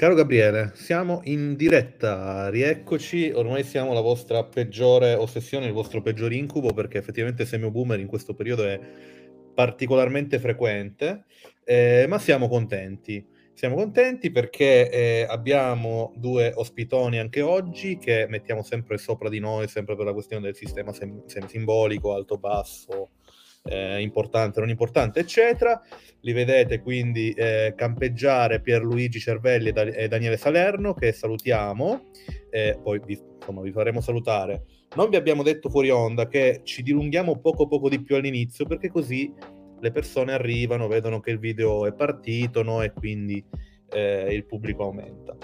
Caro Gabriele, siamo in diretta, rieccoci, ormai siamo la vostra peggiore ossessione, il vostro peggior incubo, perché effettivamente Semio Boomer in questo periodo è particolarmente frequente, eh, ma siamo contenti. Siamo contenti perché eh, abbiamo due ospitoni anche oggi che mettiamo sempre sopra di noi, sempre per la questione del sistema sem- simbolico, alto-basso, eh, importante, non importante, eccetera. Li vedete quindi eh, campeggiare Pierluigi Cervelli e, da- e, Daniele Salerno, che salutiamo, eh, poi vi, insomma, vi faremo salutare. Non vi abbiamo detto fuori onda che ci dilunghiamo poco poco di più all'inizio, perché così le persone arrivano, vedono che il video è partito no? e quindi eh, il pubblico aumenta.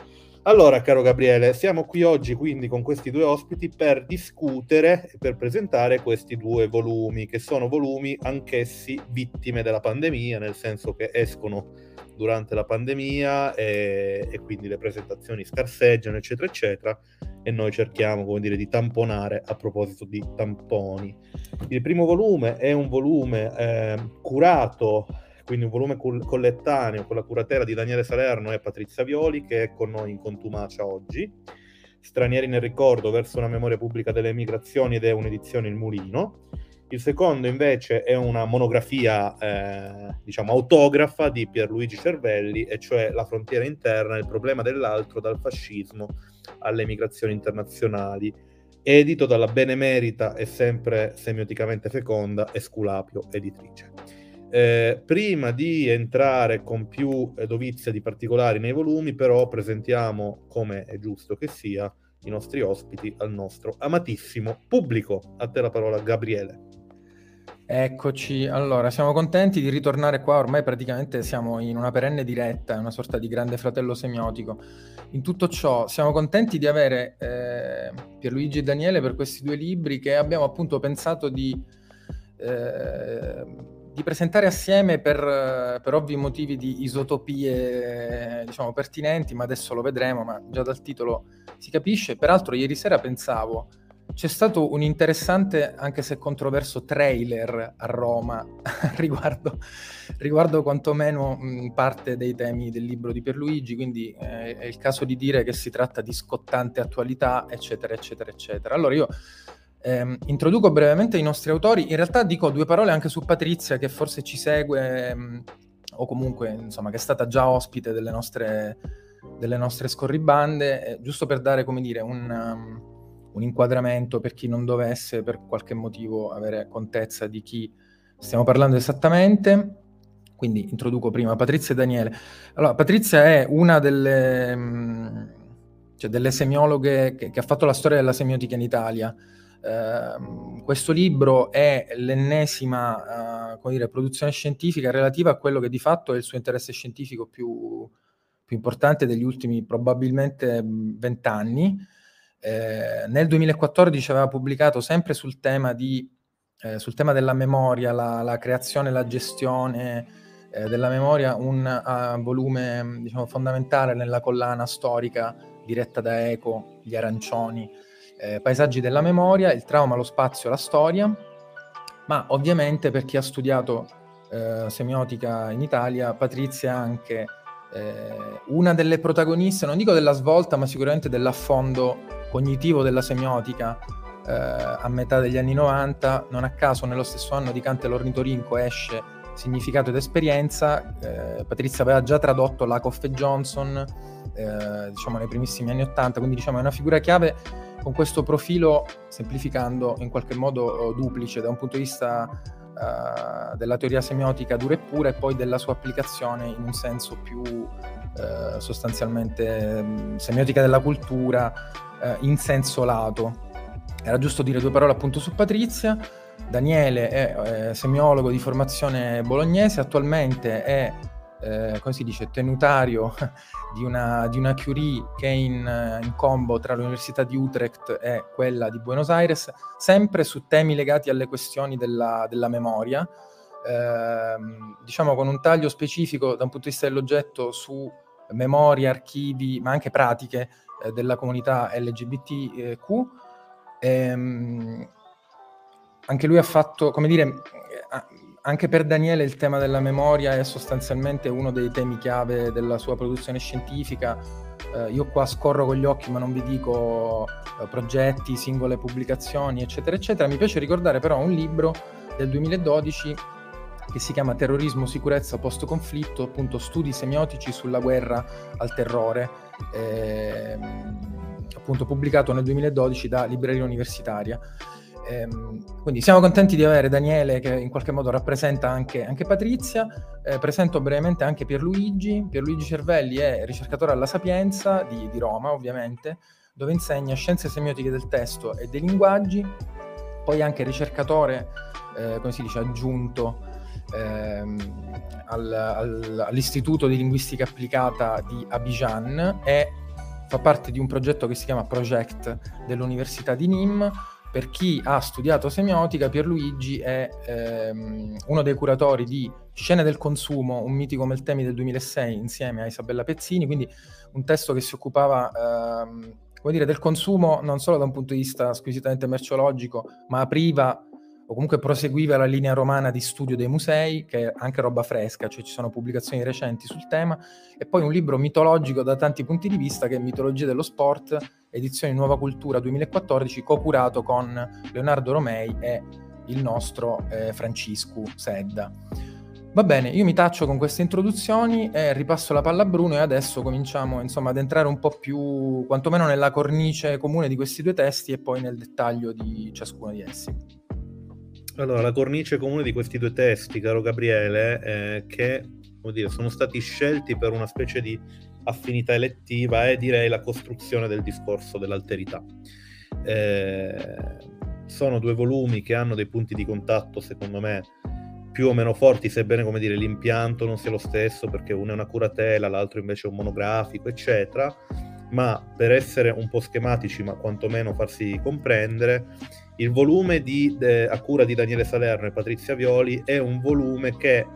Allora, caro Gabriele, siamo qui oggi quindi con questi due ospiti per discutere e per presentare questi due volumi, che sono volumi anch'essi vittime della pandemia, nel senso che escono durante la pandemia e, e quindi le presentazioni scarseggiano, eccetera, eccetera, e noi cerchiamo, come dire, di tamponare a proposito di tamponi. Il primo volume è un volume eh, curato quindi un volume collettaneo con la curatela di Daniele Salerno e Patrizia Violi che è con noi in contumacia oggi. Stranieri nel ricordo verso una memoria pubblica delle migrazioni ed è un'edizione Il Mulino. Il secondo invece è una monografia, eh, diciamo, autografa di Pierluigi Cervelli, e cioè La frontiera interna, il problema dell'altro dal fascismo alle migrazioni internazionali, edito dalla benemerita e sempre semioticamente feconda Esculapio Editrice. Eh, prima di entrare con più eh, dovizia di particolari nei volumi, però presentiamo, come è giusto che sia, i nostri ospiti al nostro amatissimo pubblico. A te la parola, Gabriele. Eccoci, allora siamo contenti di ritornare qua, ormai praticamente siamo in una perenne diretta, una sorta di grande fratello semiotico. In tutto ciò siamo contenti di avere eh, Pierluigi e Daniele per questi due libri che abbiamo appunto pensato di eh, di presentare assieme per, per, ovvi motivi di isotopie diciamo pertinenti, ma adesso lo vedremo, ma già dal titolo si capisce. Peraltro ieri sera pensavo, c'è stato un interessante, anche se controverso, trailer a Roma riguardo, riguardo quantomeno mh, parte dei temi del libro di Pierluigi, quindi eh, è il caso di dire che si tratta di scottante attualità, eccetera, eccetera, eccetera. Allora io eh, introduco brevemente i nostri autori. In realtà dico due parole anche su Patrizia, che forse ci segue, ehm, o comunque insomma, che è stata già ospite delle nostre, delle nostre scorribande, eh, giusto per dare, come dire, un, um, un, inquadramento per chi non dovesse per qualche motivo avere contezza di chi stiamo parlando esattamente. Quindi introduco prima Patrizia e Daniele. Allora, Patrizia è una delle, um, cioè delle semiologhe che, che ha fatto la storia della semiotica in Italia. Uh, questo libro è l'ennesima uh, dire, produzione scientifica relativa a quello che di fatto è il suo interesse scientifico più, più importante degli ultimi probabilmente vent'anni. Eh, nel 2014 aveva pubblicato sempre sul tema, di, eh, sul tema della memoria, la, la creazione e la gestione eh, della memoria, un uh, volume diciamo, fondamentale nella collana storica diretta da Eco, Gli Arancioni, eh, Paesaggi della memoria, il trauma, lo spazio, la storia, ma ovviamente per chi ha studiato eh, semiotica in Italia, Patrizia è anche eh, una delle protagoniste, non dico della svolta, ma sicuramente dell'affondo cognitivo della semiotica eh, a metà degli anni 90, non a caso nello stesso anno di Cante l'ornitorinco esce Significato ed esperienza, eh, Patrizia aveva già tradotto Lakoff e Johnson, eh, diciamo nei primissimi anni 80, quindi diciamo è una figura chiave con questo profilo, semplificando, in qualche modo duplice da un punto di vista uh, della teoria semiotica dura e pura e poi della sua applicazione in un senso più uh, sostanzialmente um, semiotica della cultura uh, in senso lato. Era giusto dire due parole appunto su Patrizia. Daniele è semiologo di formazione bolognese, attualmente è eh, come si dice, tenutario di una, di una Curie che è in, in, combo tra l'Università di Utrecht e quella di Buenos Aires, sempre su temi legati alle questioni della, della memoria, eh, diciamo con un taglio specifico da un punto di vista dell'oggetto su memorie, archivi, ma anche pratiche eh, della comunità LGBTQ. Ehm, anche lui ha fatto, come dire, anche per Daniele il tema della memoria è sostanzialmente uno dei temi chiave della sua produzione scientifica. eh, io qua scorro con gli occhi ma non vi dico eh, progetti, singole pubblicazioni, eccetera, eccetera. Mi piace ricordare però un libro del 2012 che si chiama Terrorismo, sicurezza, post-conflitto, appunto studi semiotici sulla guerra al terrore, ehm, appunto pubblicato nel 2012 da Libreria Universitaria. Ehm, quindi siamo contenti di avere Daniele che in qualche modo rappresenta anche, anche Patrizia. Eh, presento brevemente anche Pierluigi. Pierluigi Cervelli è ricercatore alla Sapienza di, di Roma, ovviamente, dove insegna scienze semiotiche del testo e dei linguaggi, poi anche ricercatore, eh, come si dice, aggiunto ehm, al, al, all'Istituto di Linguistica Applicata di Abidjan e fa parte di un progetto che si chiama Project dell'Università di Nîmes per chi ha studiato semiotica, Pierluigi è ehm, uno dei curatori di Scene del consumo, un mitico Meltemi del 2006 insieme a Isabella Pezzini, quindi un testo che si occupava ehm, come dire, del consumo non solo da un punto di vista squisitamente merceologico, ma apriva o comunque proseguiva la linea romana di studio dei musei, che è anche roba fresca, cioè ci sono pubblicazioni recenti sul tema, e poi un libro mitologico da tanti punti di vista che è Mitologia dello Sport, edizione Nuova Cultura 2014, co-curato con Leonardo Romei e il nostro eh, Francisco Sedda. Va bene, io mi taccio con queste introduzioni e ripasso la palla a Bruno e adesso cominciamo insomma ad entrare un po' più, quantomeno nella cornice comune di questi due testi e poi nel dettaglio di ciascuno di essi. Allora, la cornice comune di questi due testi, caro Gabriele, è che dire, sono stati scelti per una specie di affinità elettiva e direi la costruzione del discorso dell'alterità. Eh, sono due volumi che hanno dei punti di contatto, secondo me, più o meno forti, sebbene come dire, l'impianto non sia lo stesso, perché uno è una curatela, l'altro invece è un monografico, eccetera. Ma per essere un po' schematici, ma quantomeno farsi comprendere, il volume di, de, a cura di Daniele Salerno e Patrizia Violi è un volume che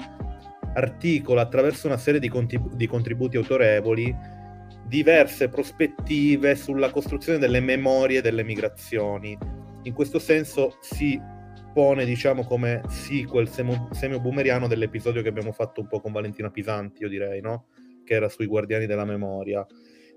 articola attraverso una serie di, contribu- di contributi autorevoli diverse prospettive sulla costruzione delle memorie delle migrazioni. In questo senso si pone, diciamo, come sequel semio-boomeriano dell'episodio che abbiamo fatto un po' con Valentina Pisanti, io direi, no? Che era sui Guardiani della Memoria.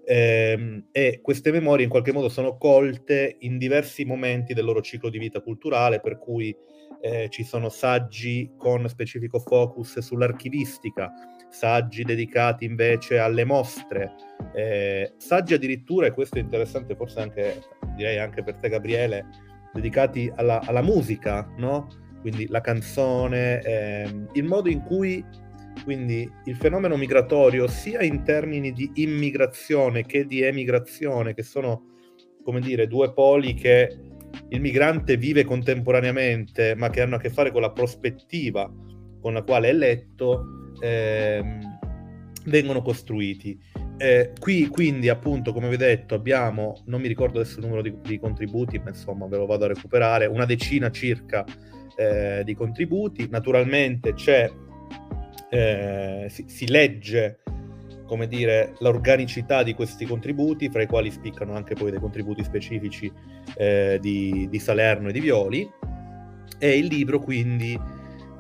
Ehm, e queste memorie in qualche modo sono colte in diversi momenti del loro ciclo di vita culturale, per cui eh, ci sono saggi con specifico focus sull'archivistica, saggi dedicati invece alle mostre, eh, saggi addirittura, e questo è interessante forse anche, direi anche per te Gabriele, dedicati alla, alla musica, no? Quindi la canzone, ehm, il modo in cui quindi il fenomeno migratorio, sia in termini di immigrazione che di emigrazione, che sono, come dire, due poli che il migrante vive contemporaneamente, ma che hanno a che fare con la prospettiva con la quale è letto, ehm, vengono costruiti. Eh, qui quindi appunto come vi ho detto abbiamo, non mi ricordo adesso il numero di, di contributi, ma insomma ve lo vado a recuperare, una decina circa eh, di contributi, naturalmente c'è eh, si, si, legge come dire, l'organicità di questi contributi, fra i quali spiccano anche poi dei contributi specifici eh, di, di Salerno e di Violi, e il libro quindi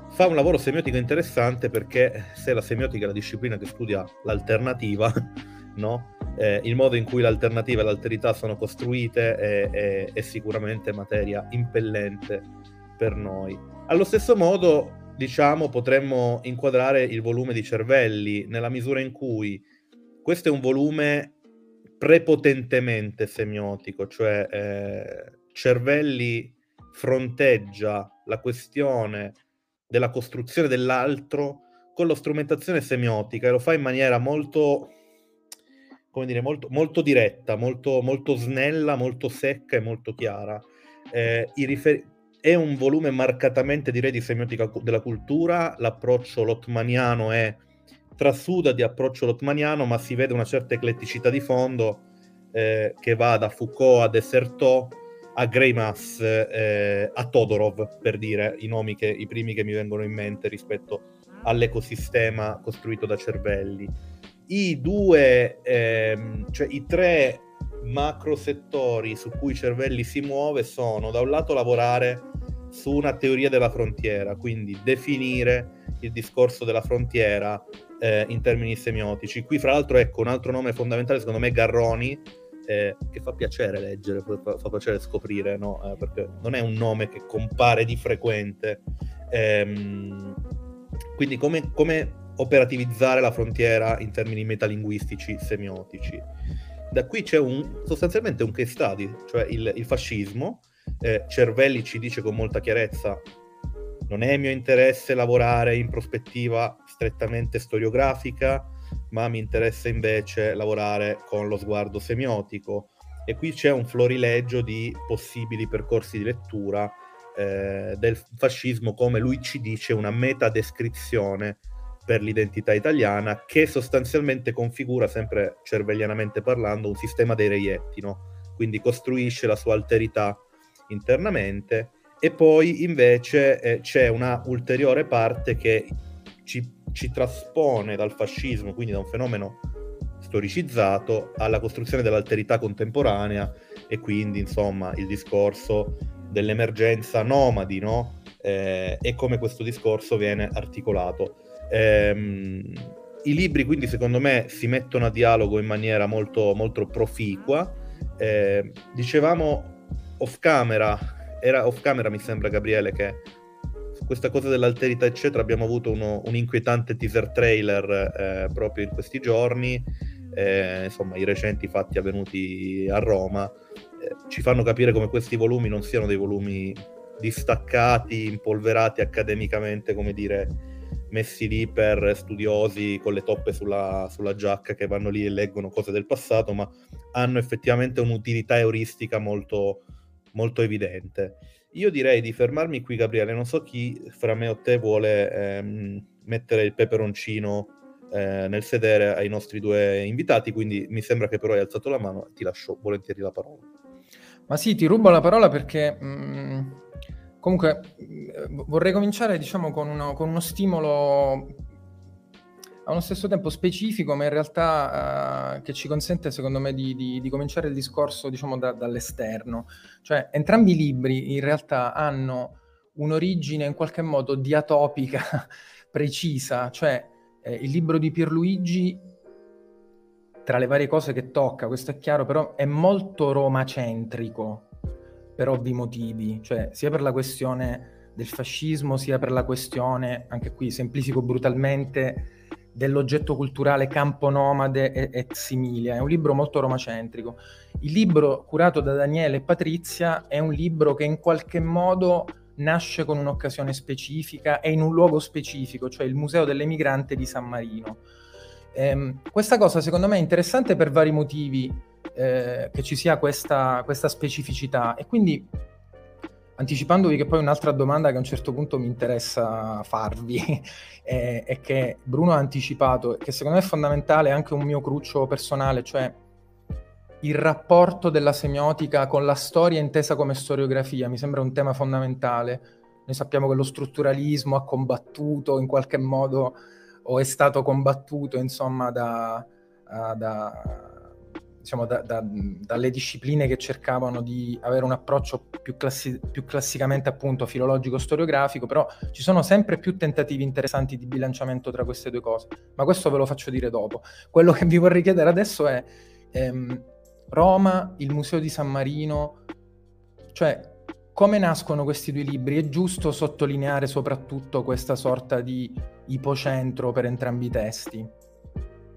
fa un lavoro semiotico interessante perché se la semiotica è la disciplina che studia l'alternativa, no? eh, il modo in cui l'alternativa e l'alterità sono costruite è, è, è, sicuramente materia impellente per noi. Allo stesso modo diciamo, potremmo inquadrare il volume di Cervelli nella misura in cui questo è un volume prepotentemente semiotico, cioè eh, Cervelli fronteggia la questione della costruzione dell'altro con la strumentazione semiotica e lo fa in maniera molto, come dire, molto, molto diretta, molto, molto snella, molto secca e molto chiara. Eh, rifer- è un volume marcatamente, direi, di semiotica della cultura. L'approccio lotmaniano è trasuda di approccio lotmaniano, ma si vede una certa ecletticità di fondo eh, che va da Foucault a Dessertot a Greimas, eh, a Todorov, per dire i nomi che, i primi che mi vengono in mente rispetto all'ecosistema costruito da Cervelli. I due, ehm, cioè i tre macro settori su cui Cervelli si muove sono da un lato lavorare su una teoria della frontiera, quindi definire il discorso della frontiera eh, in termini semiotici. Qui, fra l'altro, ecco un altro nome fondamentale, secondo me, Garroni, eh, che fa piacere leggere, fa, fa piacere scoprire, no? eh, perché non è un nome che compare di frequente. Ehm, quindi, come, come operativizzare la frontiera in termini metalinguistici semiotici? Da qui c'è un, sostanzialmente un case study, cioè il, il fascismo. Eh, Cervelli ci dice con molta chiarezza non è mio interesse lavorare in prospettiva strettamente storiografica, ma mi interessa invece lavorare con lo sguardo semiotico. E qui c'è un florileggio di possibili percorsi di lettura eh, del fascismo, come lui ci dice, una metadescrizione per l'identità italiana che sostanzialmente configura, sempre cervellianamente parlando, un sistema dei reietti, no? quindi costruisce la sua alterità internamente e poi invece eh, c'è una ulteriore parte che ci, ci traspone dal fascismo, quindi da un fenomeno storicizzato, alla costruzione dell'alterità contemporanea e quindi insomma il discorso dell'emergenza nomadi no? eh, e come questo discorso viene articolato. Ehm, I libri quindi secondo me si mettono a dialogo in maniera molto, molto proficua. Eh, dicevamo off camera era off camera mi sembra Gabriele che su questa cosa dell'alterità eccetera abbiamo avuto uno, un inquietante teaser trailer eh, proprio in questi giorni. Eh, insomma i recenti fatti avvenuti a Roma eh, ci fanno capire come questi volumi non siano dei volumi distaccati, impolverati accademicamente, come dire, messi lì per studiosi con le toppe sulla, sulla, giacca che vanno lì e leggono cose del passato, ma hanno effettivamente un'utilità euristica molto, molto evidente. Io direi di fermarmi qui, Gabriele. Non so chi fra me o te vuole ehm, mettere il peperoncino eh, nel sedere ai nostri due invitati, quindi mi sembra che però hai alzato la mano e ti lascio volentieri la parola. Ma sì, ti rubo la parola perché mh, mm, comunque vorrei cominciare diciamo, con, uno, con uno stimolo allo stesso tempo specifico, ma in realtà uh, che ci consente, secondo me, di, di, di cominciare il discorso, diciamo, da, dall'esterno. Cioè, entrambi i libri in realtà hanno un'origine in qualche modo diatopica, precisa, cioè eh, il libro di Pierluigi, tra le varie cose che tocca, questo è chiaro, però è molto romacentrico, per ovvi motivi, cioè sia per la questione del fascismo, sia per la questione, anche qui semplifico brutalmente, dell'oggetto culturale campo nomade et, et similia. È un libro molto romacentrico. Il libro curato da Daniele e Patrizia è un libro che in qualche modo nasce con un'occasione specifica e in un luogo specifico, cioè il Museo dell'Emigrante di San Marino. Eh, questa cosa secondo me è interessante per vari motivi eh, che ci sia questa, questa specificità e quindi anticipandovi che poi un'altra domanda che a un certo punto mi interessa farvi è, è, che Bruno ha anticipato, che secondo me è fondamentale anche un mio cruccio personale, cioè il rapporto della semiotica con la storia intesa come storiografia, mi sembra un tema fondamentale. Noi sappiamo che lo strutturalismo ha combattuto in qualche modo o è stato combattuto insomma da, da diciamo, da, da, dalle discipline che cercavano di avere un approccio più, classi- più classicamente appunto filologico-storiografico, però ci sono sempre più tentativi interessanti di bilanciamento tra queste due cose, ma questo ve lo faccio dire dopo. Quello che vi vorrei chiedere adesso è ehm, Roma, il Museo di San Marino, cioè come nascono questi due libri? È giusto sottolineare soprattutto questa sorta di ipocentro per entrambi i testi?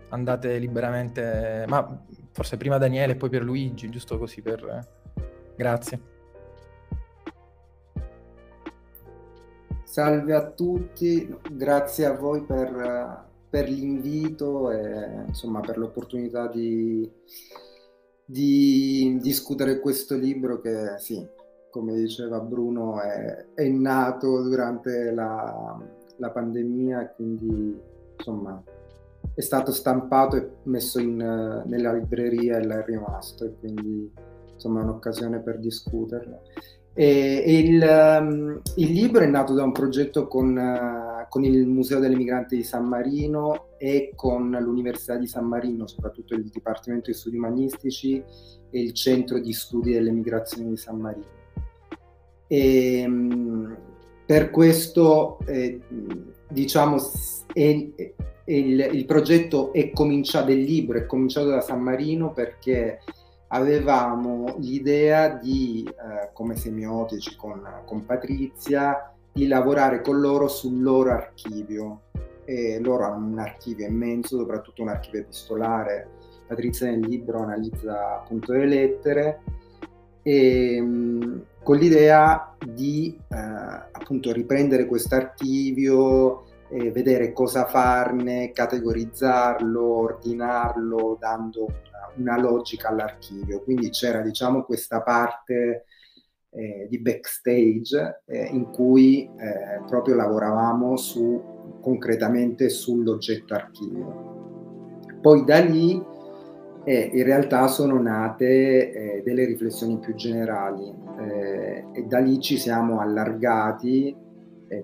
Andate liberamente, ma forse prima Daniele e poi per Luigi, giusto così per... Eh. Grazie. Salve a tutti, grazie a voi per, per l'invito e insomma per l'opportunità di, di discutere questo libro che sì, come diceva Bruno, è, è nato durante la, la pandemia quindi insomma è stato stampato e messo in, uh, nella libreria e l'è rimasto e quindi insomma è un'occasione per discuterlo. E, e il, um, il, libro è nato da un progetto con, uh, con il Museo dell'Emigrante di San Marino e con l'Università di San Marino, soprattutto il Dipartimento di Studi Umanistici e il Centro di Studi delle Migrazioni di San Marino. E, um, per questo, eh, diciamo, è il, il, progetto è cominciato, del libro è cominciato da San Marino perché avevamo l'idea di, eh, come semiotici con, con, Patrizia, di lavorare con loro sul loro archivio. E loro hanno un archivio immenso, soprattutto un archivio epistolare. Patrizia nel libro analizza appunto le lettere e mh, con l'idea di eh, appunto riprendere questo archivio, eh, vedere cosa farne, categorizzarlo, ordinarlo, dando una logica all'archivio. Quindi c'era diciamo questa parte eh, di backstage eh, in cui eh, proprio lavoravamo su, concretamente sull'oggetto archivio. Poi da lì eh, in realtà sono nate eh, delle riflessioni più generali eh, e da lì ci siamo allargati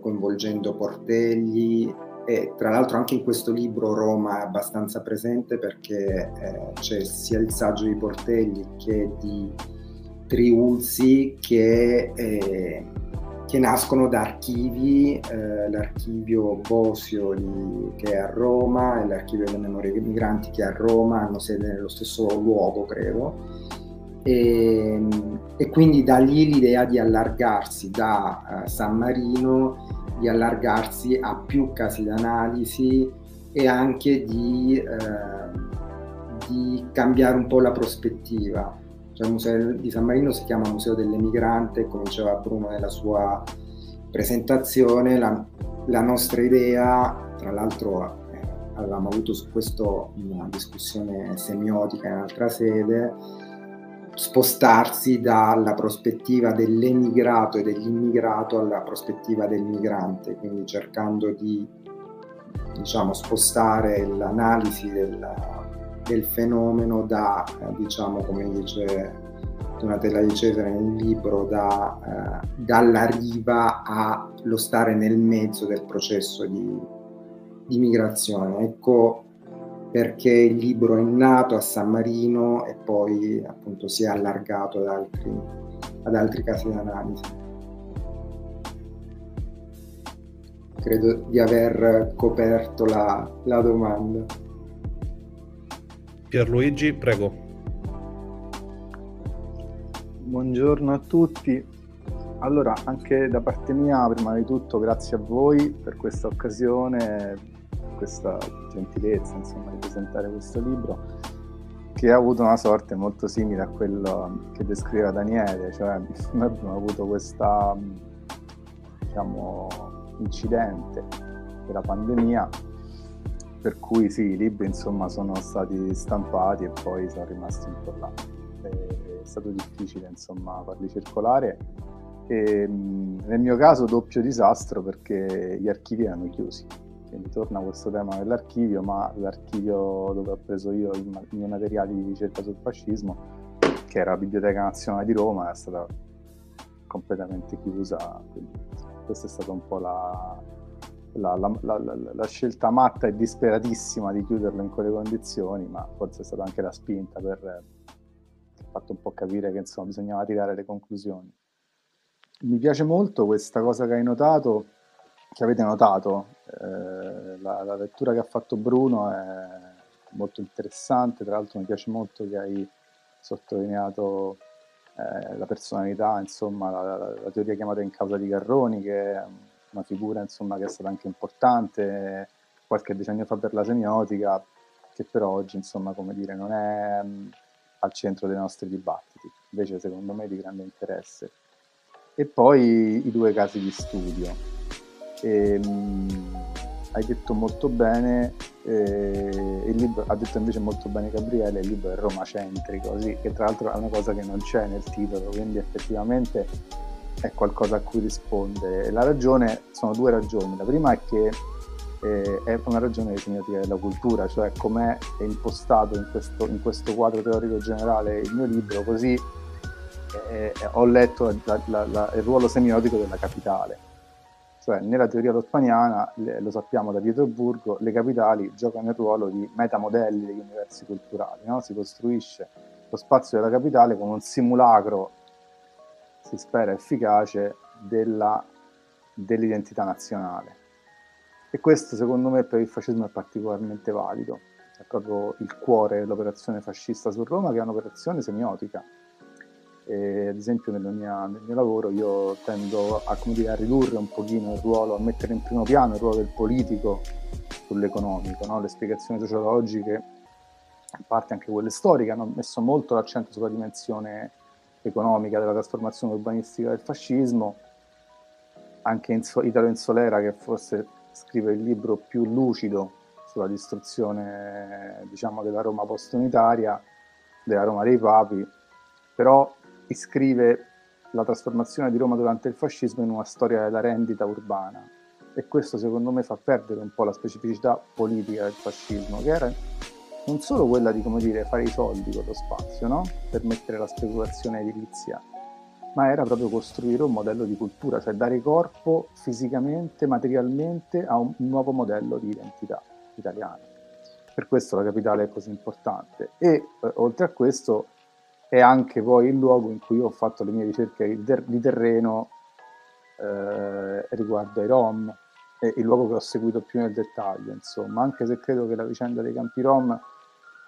coinvolgendo Portelli, e tra l'altro anche in questo libro Roma è abbastanza presente perché eh, c'è sia il saggio di Portelli che di Triulzi che, eh, che nascono da archivi, eh, l'archivio Bosio che è a Roma e l'archivio delle memorie migranti che è a Roma, hanno sede nello stesso luogo credo. E, e quindi da lì l'idea di allargarsi da uh, San Marino di allargarsi a più casi d'analisi e anche di, eh, di cambiare un po' la prospettiva. Cioè, il Museo di San Marino si chiama Museo dell'Emigrante, come diceva Bruno nella sua presentazione, la, la nostra idea, tra l'altro eh, avevamo avuto su questo una discussione semiotica in altra sede, spostarsi dalla prospettiva dell'emigrato e dell'immigrato alla prospettiva del migrante, quindi cercando di diciamo, spostare l'analisi del, del fenomeno da, eh, diciamo, come dice Donatella di Cesare nel libro, da, eh, dalla riva allo stare nel mezzo del processo di, di migrazione. Ecco perché il libro è nato a San Marino e poi appunto si è allargato ad altri, ad altri casi di analisi. Credo di aver coperto la, la domanda. Pierluigi, prego. Buongiorno a tutti. Allora, anche da parte mia, prima di tutto, grazie a voi per questa occasione questa gentilezza insomma, di presentare questo libro che ha avuto una sorte molto simile a quello che descriveva Daniele, cioè noi abbiamo avuto questo diciamo, incidente della pandemia per cui sì, i libri insomma sono stati stampati e poi sono rimasti un po' là. È stato difficile insomma farli circolare e nel mio caso doppio disastro perché gli archivi erano chiusi quindi torna questo tema dell'archivio, ma l'archivio dove ho preso io i, miei materiali di ricerca sul fascismo, che era la Biblioteca Nazionale di Roma, è stata completamente chiusa. Quindi questa è stata un po' la, la, la, la, scelta matta e disperatissima di chiuderlo in quelle condizioni, ma forse è stata anche la spinta per fatto un po' capire che insomma bisognava tirare le conclusioni. Mi piace molto questa cosa che hai notato, che avete notato, eh, la, la, lettura che ha fatto Bruno è molto interessante, tra l'altro mi piace molto che hai sottolineato eh, la personalità, insomma, la, la, la, teoria chiamata in causa di Garroni, che è una figura insomma, che è stata anche importante qualche decennio fa per la semiotica, che però oggi insomma, come dire, non è mh, al centro dei nostri dibattiti, invece secondo me è di grande interesse. E poi i due casi di studio. E, ehm, mh, hai detto molto bene, eh, il libro, ha detto invece molto bene Gabriele, il libro è romacentrico, sì, che tra l'altro è una cosa che non c'è nel titolo, quindi effettivamente è qualcosa a cui risponde. La ragione, sono due ragioni, la prima è che eh, è una ragione semiotica della cultura, cioè com'è impostato in questo, in questo, quadro teorico generale il mio libro, così eh, ho letto la, la, la, il ruolo semiotico della capitale cioè, nella teoria lottmaniana, lo sappiamo da Pietroburgo, le capitali giocano il ruolo di metamodelli degli universi culturali. No? Si costruisce lo spazio della capitale come un simulacro, si spera efficace, della dell'identità nazionale. E questo secondo me per il fascismo è particolarmente valido, è proprio il cuore dell'operazione fascista su Roma che è un'operazione semiotica. E, ad esempio mia, nel mio lavoro io tendo a, dire, a, ridurre un pochino il ruolo, a mettere in primo piano il ruolo del politico sull'economico, no? le spiegazioni sociologiche, a parte anche quelle storiche, hanno messo molto l'accento sulla dimensione economica della trasformazione urbanistica del fascismo, anche Italo Insolera che forse scrive il libro più lucido sulla distruzione diciamo, della Roma post-unitaria, della Roma dei Papi, però iscrive la trasformazione di Roma durante il fascismo in una storia della rendita urbana e questo secondo me fa perdere un po' la specificità politica del fascismo, che era non solo quella di come dire, fare i soldi con lo spazio, no? permettere la speculazione edilizia, ma era proprio costruire un modello di cultura, cioè dare corpo fisicamente, materialmente a un nuovo modello di identità italiana. Per questo la capitale è così importante. E eh, oltre a questo è anche poi il luogo in cui ho fatto le mie ricerche di, ter- di terreno eh, riguardo ai Rom, è il luogo che ho seguito più nel dettaglio, insomma, anche se credo che la vicenda dei campi Rom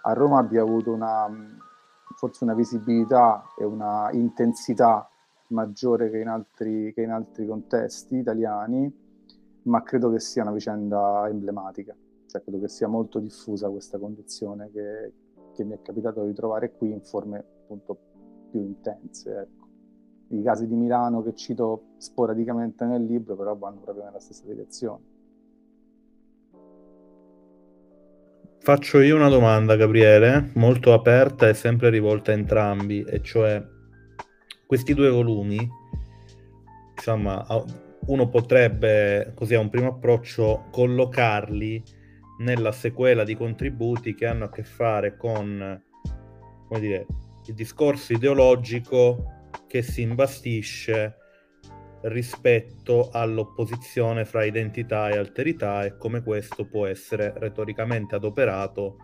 a Roma abbia avuto una, forse una visibilità e una intensità maggiore che in, altri, che in altri contesti italiani, ma credo che sia una vicenda emblematica, cioè credo che sia molto diffusa questa condizione che, che mi è capitato di trovare qui in forme appunto più intense. Ecco. I casi di Milano che cito sporadicamente nel libro però vanno proprio nella stessa direzione. Faccio io una domanda, Gabriele, molto aperta e sempre rivolta a entrambi, e cioè questi due volumi, insomma, uno potrebbe, così a un primo approccio, collocarli nella sequela di contributi che hanno a che fare con, come dire, il discorso ideologico che si imbastisce rispetto all'opposizione fra identità e alterità e come questo può essere retoricamente adoperato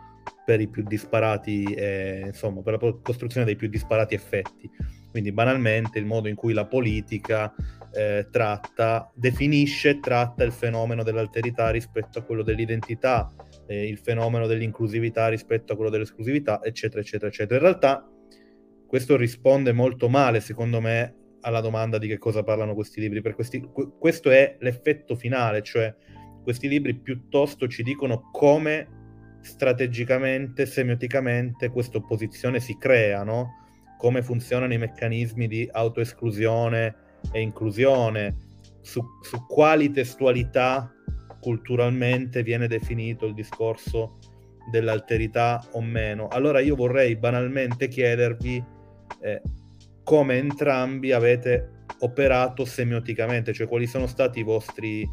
per i più disparati, eh, insomma, per la costruzione dei più disparati effetti. Quindi banalmente il modo in cui la politica eh, tratta, definisce e tratta il fenomeno dell'alterità rispetto a quello dell'identità, eh, il fenomeno dell'inclusività rispetto a quello dell'esclusività, eccetera, eccetera, eccetera. In realtà questo risponde molto male, secondo me, alla domanda di che cosa parlano questi libri. Per questi, questo è l'effetto finale, cioè questi libri piuttosto ci dicono come strategicamente, semioticamente questa opposizione si crea, no? come funzionano i meccanismi di autoesclusione e inclusione, su, su quali testualità culturalmente viene definito il discorso dell'alterità o meno. Allora io vorrei banalmente chiedervi eh, come entrambi avete operato semioticamente, cioè quali sono stati i vostri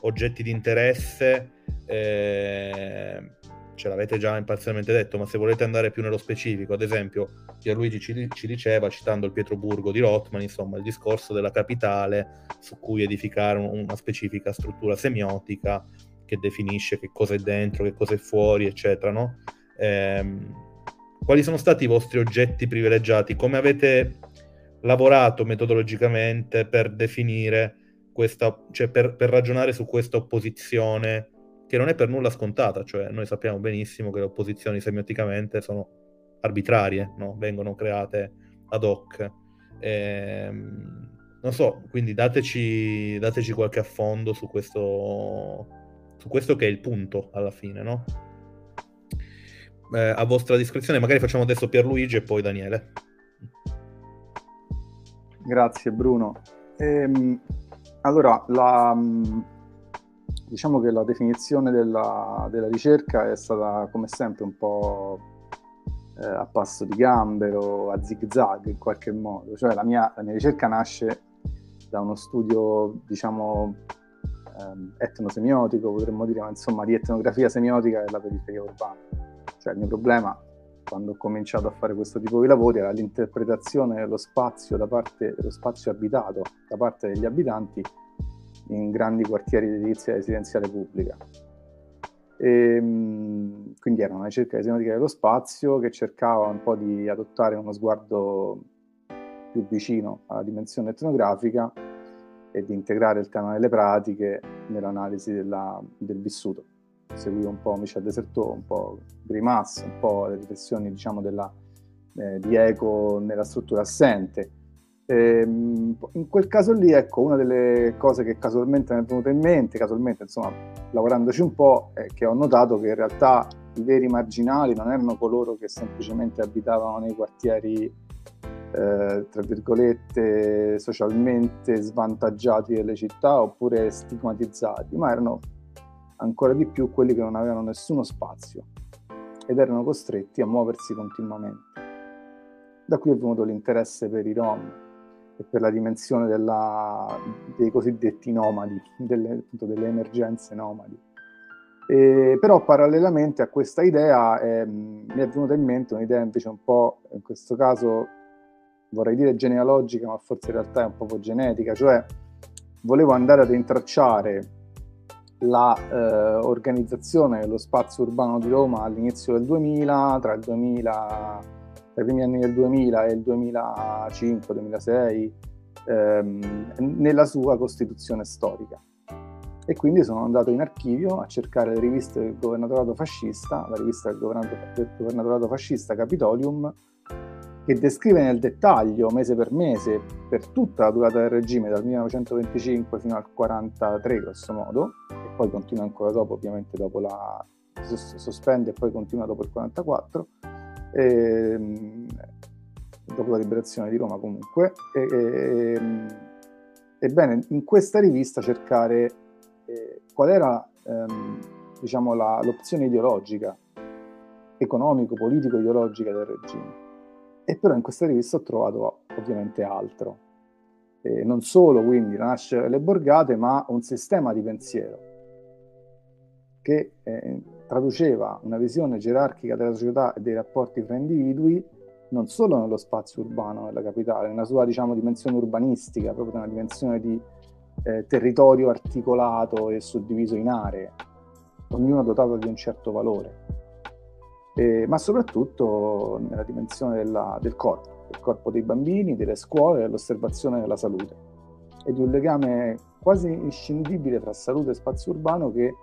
oggetti di interesse. Eh, ce l'avete già imparzialmente detto, ma se volete andare più nello specifico, ad esempio, Pierluigi ci, ci diceva, citando il Pietroburgo di Rothman, insomma, il discorso della capitale su cui edificare un, una specifica struttura semiotica che definisce che cosa è dentro, che cosa è fuori, eccetera, no? Eh, quali sono stati i vostri oggetti privilegiati? Come avete lavorato metodologicamente per definire questa, cioè per, per ragionare su questa opposizione che non è per nulla scontata, cioè noi sappiamo benissimo che le opposizioni semioticamente sono arbitrarie, no? vengono create ad hoc. Ehm, non so, quindi dateci, dateci qualche affondo su questo, su questo che è il punto alla fine, no? Eh, a vostra discrezione. Magari facciamo adesso Pierluigi e poi Daniele. Grazie Bruno. Ehm, allora, la, diciamo che la definizione della, della, ricerca è stata come sempre un po' eh, a passo di gambero, a zig zag in qualche modo. Cioè la mia, la mia ricerca nasce da uno studio, diciamo, ehm, etnosemiotico, potremmo dire, ma insomma di etnografia semiotica della periferia urbana cioè il mio problema quando ho cominciato a fare questo tipo di lavori era l'interpretazione dello spazio da parte dello spazio abitato da parte degli abitanti in grandi quartieri di edilizia residenziale pubblica. E, ehm, quindi era una ricerca di semiotica dello spazio che cercava un po' di adottare uno sguardo più vicino alla dimensione etnografica e di integrare il canone delle pratiche nell'analisi della, del vissuto. Seguivo un po' Michel Desertot, un po' Grimas, un po' le riflessioni diciamo, della, eh, di Eco nella struttura assente. E, ehm, in quel caso lì, ecco, una delle cose che casualmente mi è venuta in mente, casualmente, insomma, lavorandoci un po', è che ho notato che in realtà i veri marginali non erano coloro che semplicemente abitavano nei quartieri eh, tra virgolette, socialmente svantaggiati delle città oppure stigmatizzati, ma erano ancora di più quelli che non avevano nessuno spazio ed erano costretti a muoversi continuamente. Da qui è venuto l'interesse per i Rom e per la dimensione della, dei cosiddetti nomadi, delle, appunto, delle emergenze nomadi. E, però parallelamente a questa idea eh, mi è venuta in mente un'idea invece un po', in questo caso vorrei dire genealogica, ma forse in realtà è un po' genetica, cioè volevo andare ad intracciare l'organizzazione eh, dello spazio urbano di Roma all'inizio del 2000, tra, il 2000, tra i primi anni del 2000 e il 2005-2006, ehm, nella sua costituzione storica. E quindi sono andato in archivio a cercare le riviste del governatorato fascista, la rivista del governatorato fascista Capitolium, che descrive nel dettaglio, mese per mese, per tutta la durata del regime, dal 1925 fino al 1943 grosso modo, e poi continua ancora dopo, ovviamente dopo la... si sospende e poi continua dopo il 1944, ehm, dopo la liberazione di Roma comunque. Ehm, ebbene, in questa rivista cercare eh, qual era ehm, diciamo, la, l'opzione ideologica, economico-politico-ideologica del regime e però in questa rivista ho trovato ovviamente altro. E non solo quindi la nascita delle borgate, ma un sistema di pensiero che eh, traduceva una visione gerarchica della società e dei rapporti fra individui non solo nello spazio urbano della capitale, nella sua diciamo, dimensione urbanistica, proprio nella dimensione di eh, territorio articolato e suddiviso in aree, ognuno dotato di un certo valore eh, ma soprattutto nella dimensione della, del corpo, del corpo dei bambini, delle scuole, dell'osservazione della salute e di un legame quasi inscindibile tra salute e spazio urbano che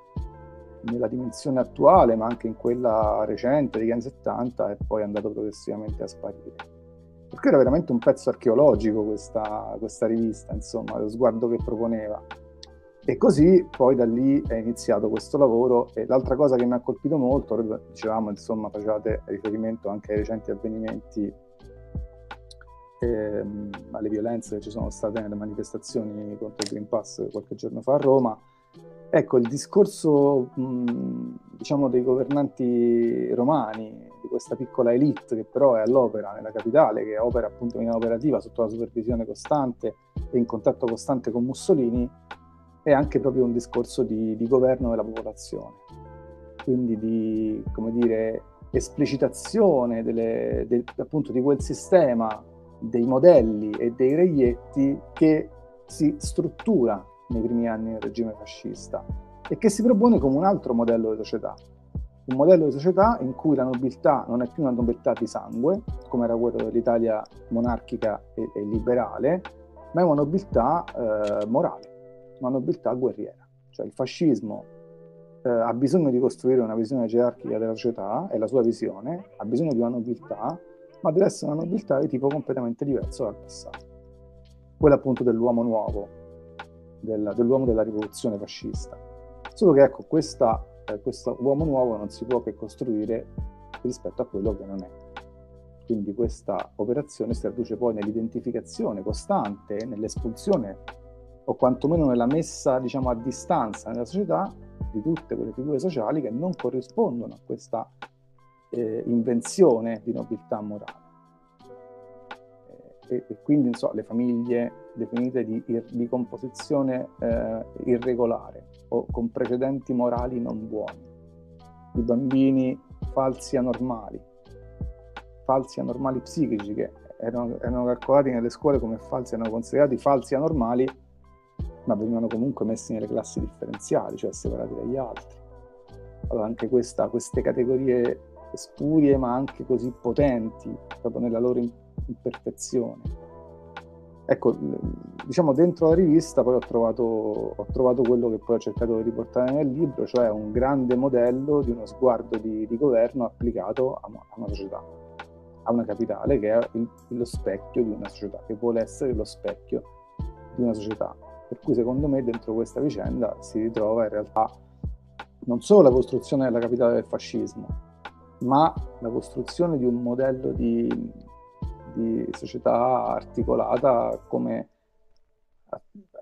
nella dimensione attuale, ma anche in quella recente degli anni 70, è poi andato progressivamente a sparire. Perché era veramente un pezzo archeologico questa, questa rivista, insomma, lo sguardo che proponeva. E così poi da lì è iniziato questo lavoro. E l'altra cosa che mi ha colpito molto, dicevamo insomma facevate riferimento anche ai recenti avvenimenti, ehm, alle violenze che ci sono state nelle manifestazioni contro il Green Pass qualche giorno fa a Roma, ecco il discorso mh, diciamo dei governanti romani, di questa piccola elite che però è all'opera nella capitale, che opera appunto in operativa sotto la supervisione costante e in contatto costante con Mussolini, è anche proprio un discorso di, di governo della popolazione, quindi di, dire, esplicitazione delle, del, appunto di quel sistema dei modelli e dei reietti che si struttura nei primi anni del regime fascista e che si propone come un altro modello di società. Un modello di società in cui la nobiltà non è più una nobiltà di sangue, come era quello dell'Italia monarchica e, e liberale, ma è una nobiltà eh, morale una nobiltà guerriera. Cioè il fascismo eh, ha bisogno di costruire una visione gerarchica della società, è la sua visione, ha bisogno di una nobiltà, ma deve essere una nobiltà di tipo completamente diverso dal passato. Quella appunto dell'uomo nuovo, del, dell'uomo della rivoluzione fascista. Solo che ecco, questa, eh, questo uomo nuovo non si può che costruire rispetto a quello che non è. Quindi questa operazione si traduce poi nell'identificazione costante, nell'espulsione o quantomeno nella messa diciamo, a distanza nella società di tutte quelle figure sociali che non corrispondono a questa eh, invenzione di nobiltà morale. Eh, e, e, quindi so, le famiglie definite di, di composizione eh, irregolare o con precedenti morali non buoni, i bambini falsi anormali, falsi anormali psichici che erano, erano calcolati nelle scuole come falsi, erano considerati falsi anormali ma venivano comunque messi nelle classi differenziali, cioè separati dagli altri. Allora anche questa, queste categorie spurie ma anche così potenti, proprio nella loro imperfezione, ecco, diciamo dentro la rivista poi ho trovato, ho trovato, quello che poi ho cercato di riportare nel libro, cioè un grande modello di uno sguardo di, di governo applicato a, a, una società, a una capitale che è il, lo specchio di una società, che vuole essere lo specchio di una società. Per cui secondo me dentro questa vicenda si ritrova in realtà non solo la costruzione della capitale del fascismo, ma la costruzione di un modello di, di società articolata come,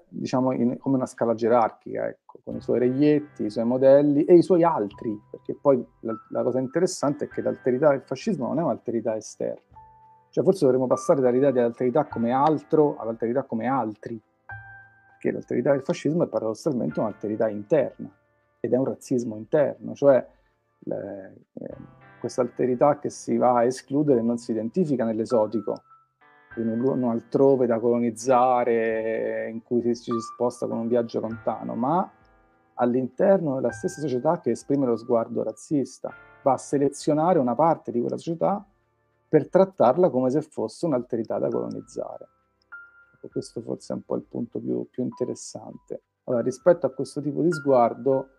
diciamo, in, come una scala gerarchica, ecco, con i suoi reglietti, i suoi modelli e i suoi altri, perché poi la, la cosa interessante è che l'alterità del fascismo non è un'alterità esterna, cioè forse dovremmo passare dall'idea di alterità come altro all'alterità come altri, perché l'alterità del fascismo è paradossalmente un'alterità interna ed è un razzismo interno, cioè le, eh, questa alterità che si va a escludere non si identifica nell'esotico, in un luogo altrove da colonizzare, in cui ci si sposta con un viaggio lontano, ma all'interno della stessa società che esprime lo sguardo razzista, va a selezionare una parte di quella società per trattarla come se fosse un'alterità da colonizzare. Ecco, questo forse è un po' il punto più, più interessante. Allora, rispetto a questo tipo di sguardo,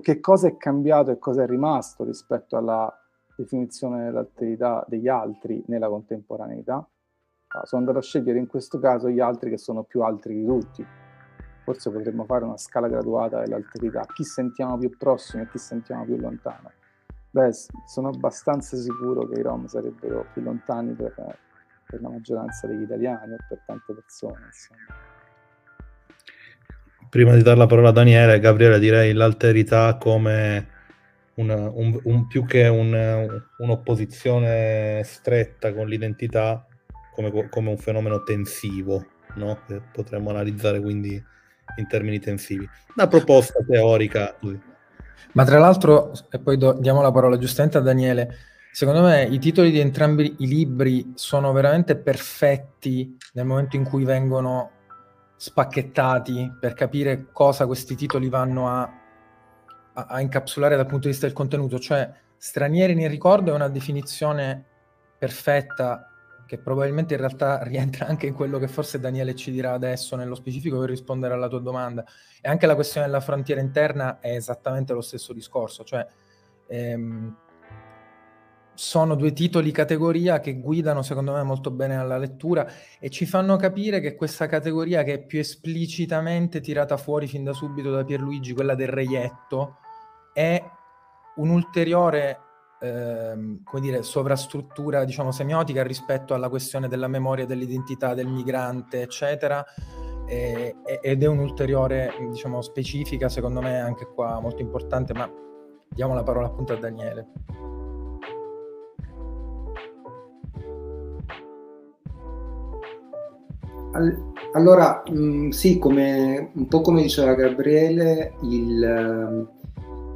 che cosa è cambiato e cosa è rimasto rispetto alla definizione dell'alterità degli altri nella contemporaneità? Ah, sono andato a scegliere in questo caso gli altri che sono più altri di tutti. Forse potremmo fare una scala graduata dell'alterità. Chi sentiamo più prossimo e chi sentiamo più lontano? Beh, sono abbastanza sicuro che i Rom sarebbero più lontani per, per la maggioranza degli italiani o per tante persone. Insomma prima di dare la parola a Daniele, Gabriele, direi l'alterità come una, un, un, più che un, un'opposizione stretta con l'identità, come, come un fenomeno tensivo, no? che potremmo analizzare quindi in termini tensivi. Una proposta teorica. Ma tra l'altro, e poi do, diamo la parola giustamente a Daniele, secondo me i titoli di entrambi i libri sono veramente perfetti nel momento in cui vengono spacchettati per capire cosa questi titoli vanno a, a, a, incapsulare dal punto di vista del contenuto. Cioè, stranieri nel ricordo è una definizione perfetta che probabilmente in realtà rientra anche in quello che forse Daniele ci dirà adesso nello specifico per rispondere alla tua domanda. E anche la questione della frontiera interna è esattamente lo stesso discorso. Cioè, ehm, sono due titoli categoria che guidano secondo me molto bene alla lettura e ci fanno capire che questa categoria che è più esplicitamente tirata fuori fin da subito da Pierluigi, quella del reietto, è un'ulteriore ehm, come dire, sovrastruttura diciamo semiotica rispetto alla questione della memoria dell'identità del migrante, eccetera. E, ed è un'ulteriore diciamo specifica secondo me anche qua molto importante ma diamo la parola appunto a Daniele allora, mh, mm, sì, come, un po' come diceva Gabriele, il,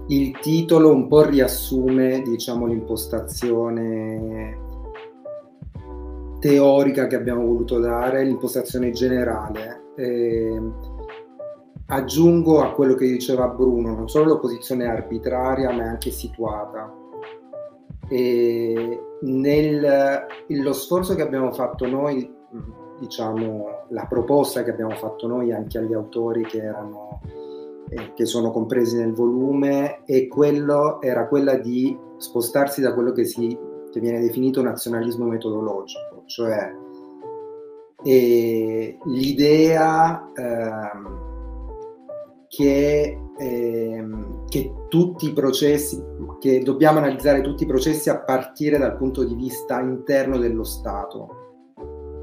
il titolo un po' riassume diciamo, l'impostazione teorica che abbiamo voluto dare, l'impostazione generale. Eh, aggiungo a quello che diceva Bruno, non solo l'opposizione arbitraria, ma anche situata. E nel, lo sforzo che abbiamo fatto noi diciamo, la proposta che abbiamo fatto noi anche agli autori che, erano, eh, che sono compresi nel volume e quello, era quella di spostarsi da quello che, si, che viene definito nazionalismo metodologico, cioè l'idea ehm, che, ehm, che tutti i processi, che dobbiamo analizzare tutti i processi a partire dal punto di vista interno dello Stato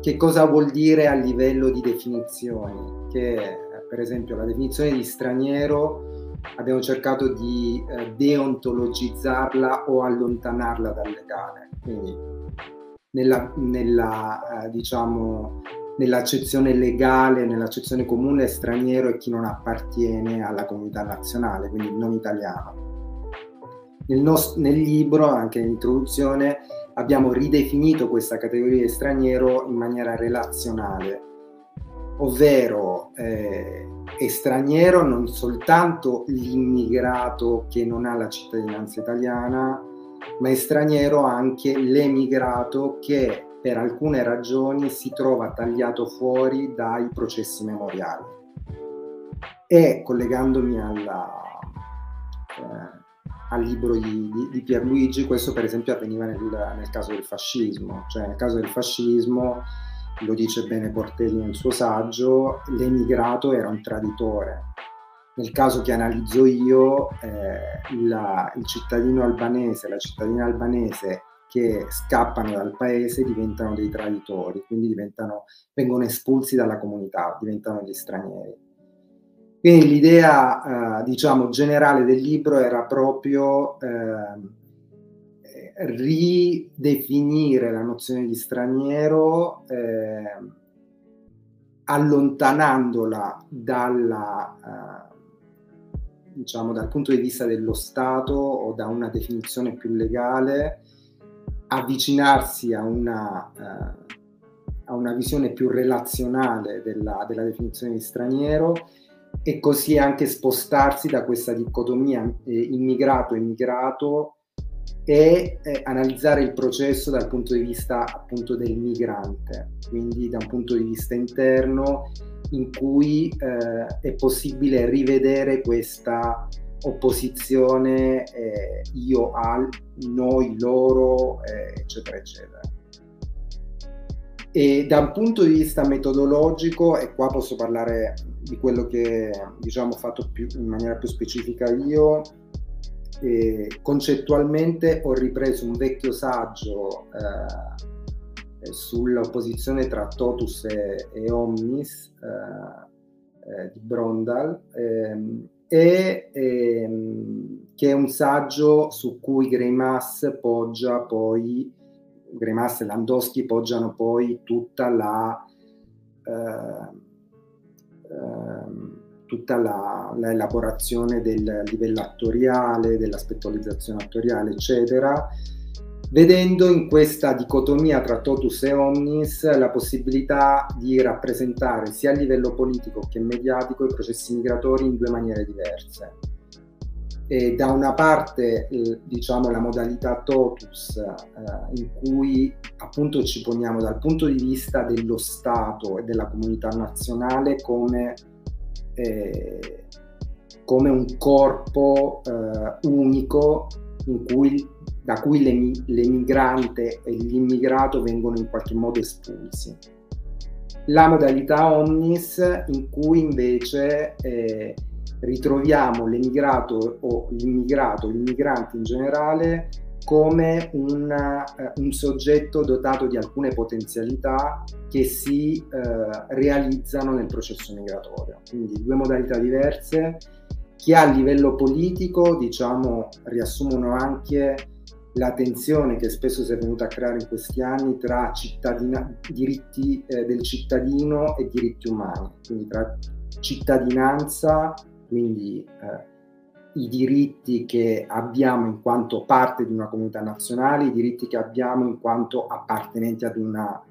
che cosa vuol dire a livello di definizioni? Che per esempio la definizione di straniero abbiamo cercato di eh, deontologizzarla o allontanarla dal legale. Quindi nella, nella, eh, diciamo, nell'accezione legale, nell'accezione comune, straniero è chi non appartiene alla comunità nazionale, quindi non italiano. Nel, nos- nel libro, anche in introduzione, abbiamo ridefinito questa categoria di straniero in maniera relazionale, ovvero eh, è straniero non soltanto l'immigrato che non ha la cittadinanza italiana, ma è straniero anche l'emigrato che per alcune ragioni si trova tagliato fuori dai processi memoriali. E collegandomi alla, eh, al libro di, di, di, Pierluigi, questo per esempio avveniva nel, nel, caso del fascismo, cioè nel caso del fascismo, lo dice bene Portelli nel suo saggio, l'emigrato era un traditore. Nel caso che analizzo io, eh, la, il cittadino albanese, la cittadina albanese che scappano dal paese diventano dei traditori, quindi vengono espulsi dalla comunità, diventano degli stranieri. Quindi l'idea, eh, diciamo, generale del libro era proprio eh, ridefinire la nozione di straniero eh, allontanandola dalla, eh, diciamo, dal punto di vista dello Stato o da una definizione più legale, avvicinarsi a una, eh, a una visione più relazionale della, della definizione di straniero e così anche spostarsi da questa dicotomia eh, immigrato-immigrato e eh, analizzare il processo dal punto di vista appunto del migrante, quindi da un punto di vista interno in cui eh, è possibile rivedere questa opposizione eh, io al, noi, loro, eh, eccetera, eccetera. E da un punto di vista metodologico, e qua posso parlare di quello che diciamo ho fatto più, in maniera più specifica io, eh, concettualmente ho ripreso un vecchio saggio eh, sull'opposizione tra totus e, e omnis eh, eh di Brondal ehm, e ehm, che è un saggio su cui Greimas poggia poi Greimas e Landowski poggiano poi tutta la eh, tutta la, la, elaborazione del livello attoriale, dell'aspettualizzazione attoriale, eccetera, vedendo in questa dicotomia tra totus e omnis la possibilità di rappresentare sia a livello politico che mediatico i processi migratori in due maniere diverse. E da una parte diciamo la modalità totus eh, in cui appunto ci poniamo dal punto di vista dello Stato e della comunità nazionale come, eh, come un corpo eh, unico cui, da cui l'emigrante e l'immigrato vengono in qualche modo espulsi. La modalità omnis in cui invece eh, ritroviamo l'emigrato o l'immigrato, l'immigrante in generale, come una, uh, un soggetto dotato di alcune potenzialità che si uh, realizzano nel processo migratorio. Quindi due modalità diverse che a livello politico, diciamo, riassumono anche la tensione che spesso si è venuta a creare in questi anni tra diritti eh, del cittadino e diritti umani, quindi tra cittadinanza quindi eh, i diritti che abbiamo in quanto parte di una comunità nazionale, i diritti che abbiamo in quanto appartenenti ad una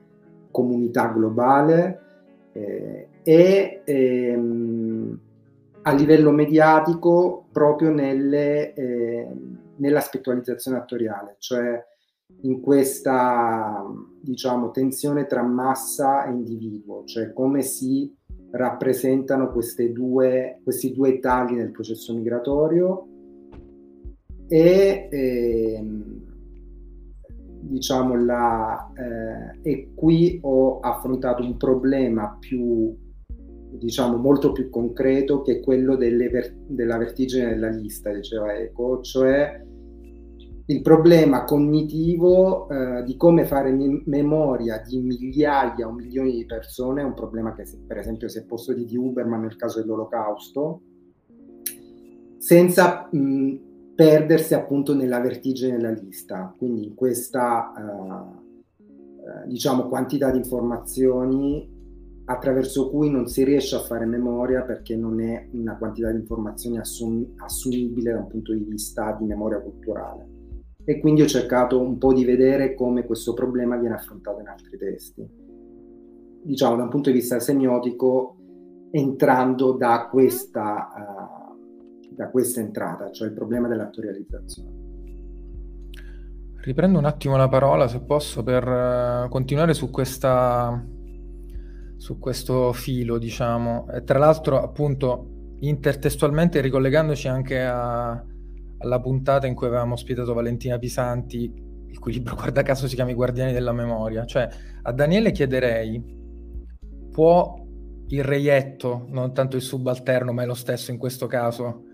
comunità globale eh, e ehm, a livello mediatico proprio nelle, eh, nell'aspettualizzazione attoriale, cioè in questa diciamo tensione tra massa e individuo, cioè come si rappresentano due, questi due tagli nel processo migratorio e ehm, diciamo la, eh, e qui ho affrontato un problema più diciamo molto più concreto che quello ver- della vertigine della lista diceva Eco cioè il problema cognitivo eh, di come fare mi- memoria di migliaia o milioni di persone è un problema che per esempio si è posto di Huberman nel caso dell'olocausto, senza mh, perdersi appunto nella vertigine della lista, quindi in questa uh, diciamo quantità di informazioni attraverso cui non si riesce a fare memoria perché non è una quantità di informazioni assum- assumibile da un punto di vista di memoria culturale e quindi ho cercato un po' di vedere come questo problema viene affrontato in altri testi. Diciamo da un punto di vista semiotico, entrando da questa, uh, da questa entrata, cioè il problema dell'attorializzazione. Riprendo un attimo la parola, se posso, per uh, continuare su, questa, su questo filo, diciamo. E tra l'altro, appunto, intertestualmente ricollegandoci anche a, alla puntata in cui avevamo ospitato Valentina Pisanti, il cui libro, guarda caso, si chiama I Guardiani della Memoria. Cioè, a Daniele chiederei, può il reietto, non tanto il subalterno, ma è lo stesso in questo caso,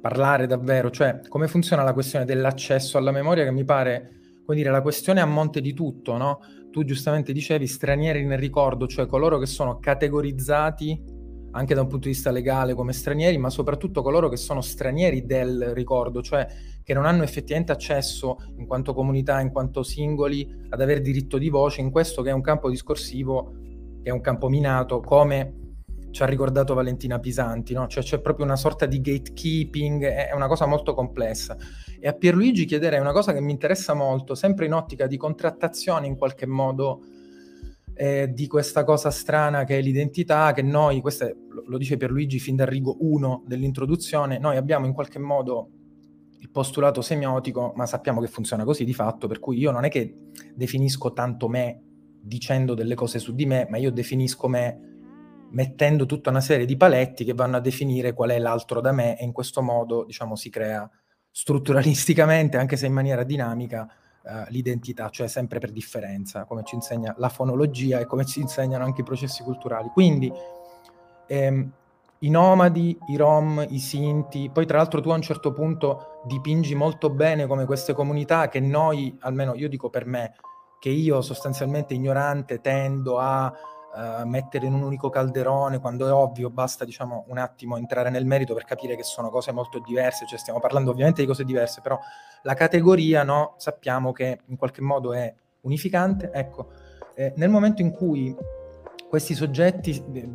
parlare davvero, cioè come funziona la questione dell'accesso alla memoria che mi pare, come dire, la questione a monte di tutto, no? Tu giustamente dicevi stranieri nel ricordo, cioè coloro che sono categorizzati anche da un punto di vista legale come stranieri, ma soprattutto coloro che sono stranieri del ricordo, cioè che non hanno effettivamente accesso in quanto comunità, in quanto singoli, ad avere diritto di voce in questo che è un campo discorsivo, che è un campo minato, come ci ha ricordato Valentina Pisanti, no? cioè c'è proprio una sorta di gatekeeping, è una cosa molto complessa. E a Pierluigi chiederei una cosa che mi interessa molto, sempre in ottica di contrattazione in qualche modo eh, di questa cosa strana che è l'identità, che noi, questo lo dice Pierluigi fin dal rigo 1 dell'introduzione, noi abbiamo in qualche modo il postulato semiotico, ma sappiamo che funziona così di fatto, per cui io non è che definisco tanto me dicendo delle cose su di me, ma io definisco me mettendo tutta una serie di paletti che vanno a definire qual è l'altro da me e in questo modo diciamo, si crea strutturalisticamente, anche se in maniera dinamica, eh, l'identità, cioè sempre per differenza, come ci insegna la fonologia e come ci insegnano anche i processi culturali. Quindi ehm, i nomadi, i rom, i sinti, poi tra l'altro tu a un certo punto dipingi molto bene come queste comunità che noi, almeno io dico per me, che io sostanzialmente ignorante tendo a uh, mettere in un unico calderone quando è ovvio, basta diciamo un attimo entrare nel merito per capire che sono cose molto diverse, cioè stiamo parlando ovviamente di cose diverse, però la categoria no, sappiamo che in qualche modo è unificante, ecco, eh, nel momento in cui questi soggetti eh,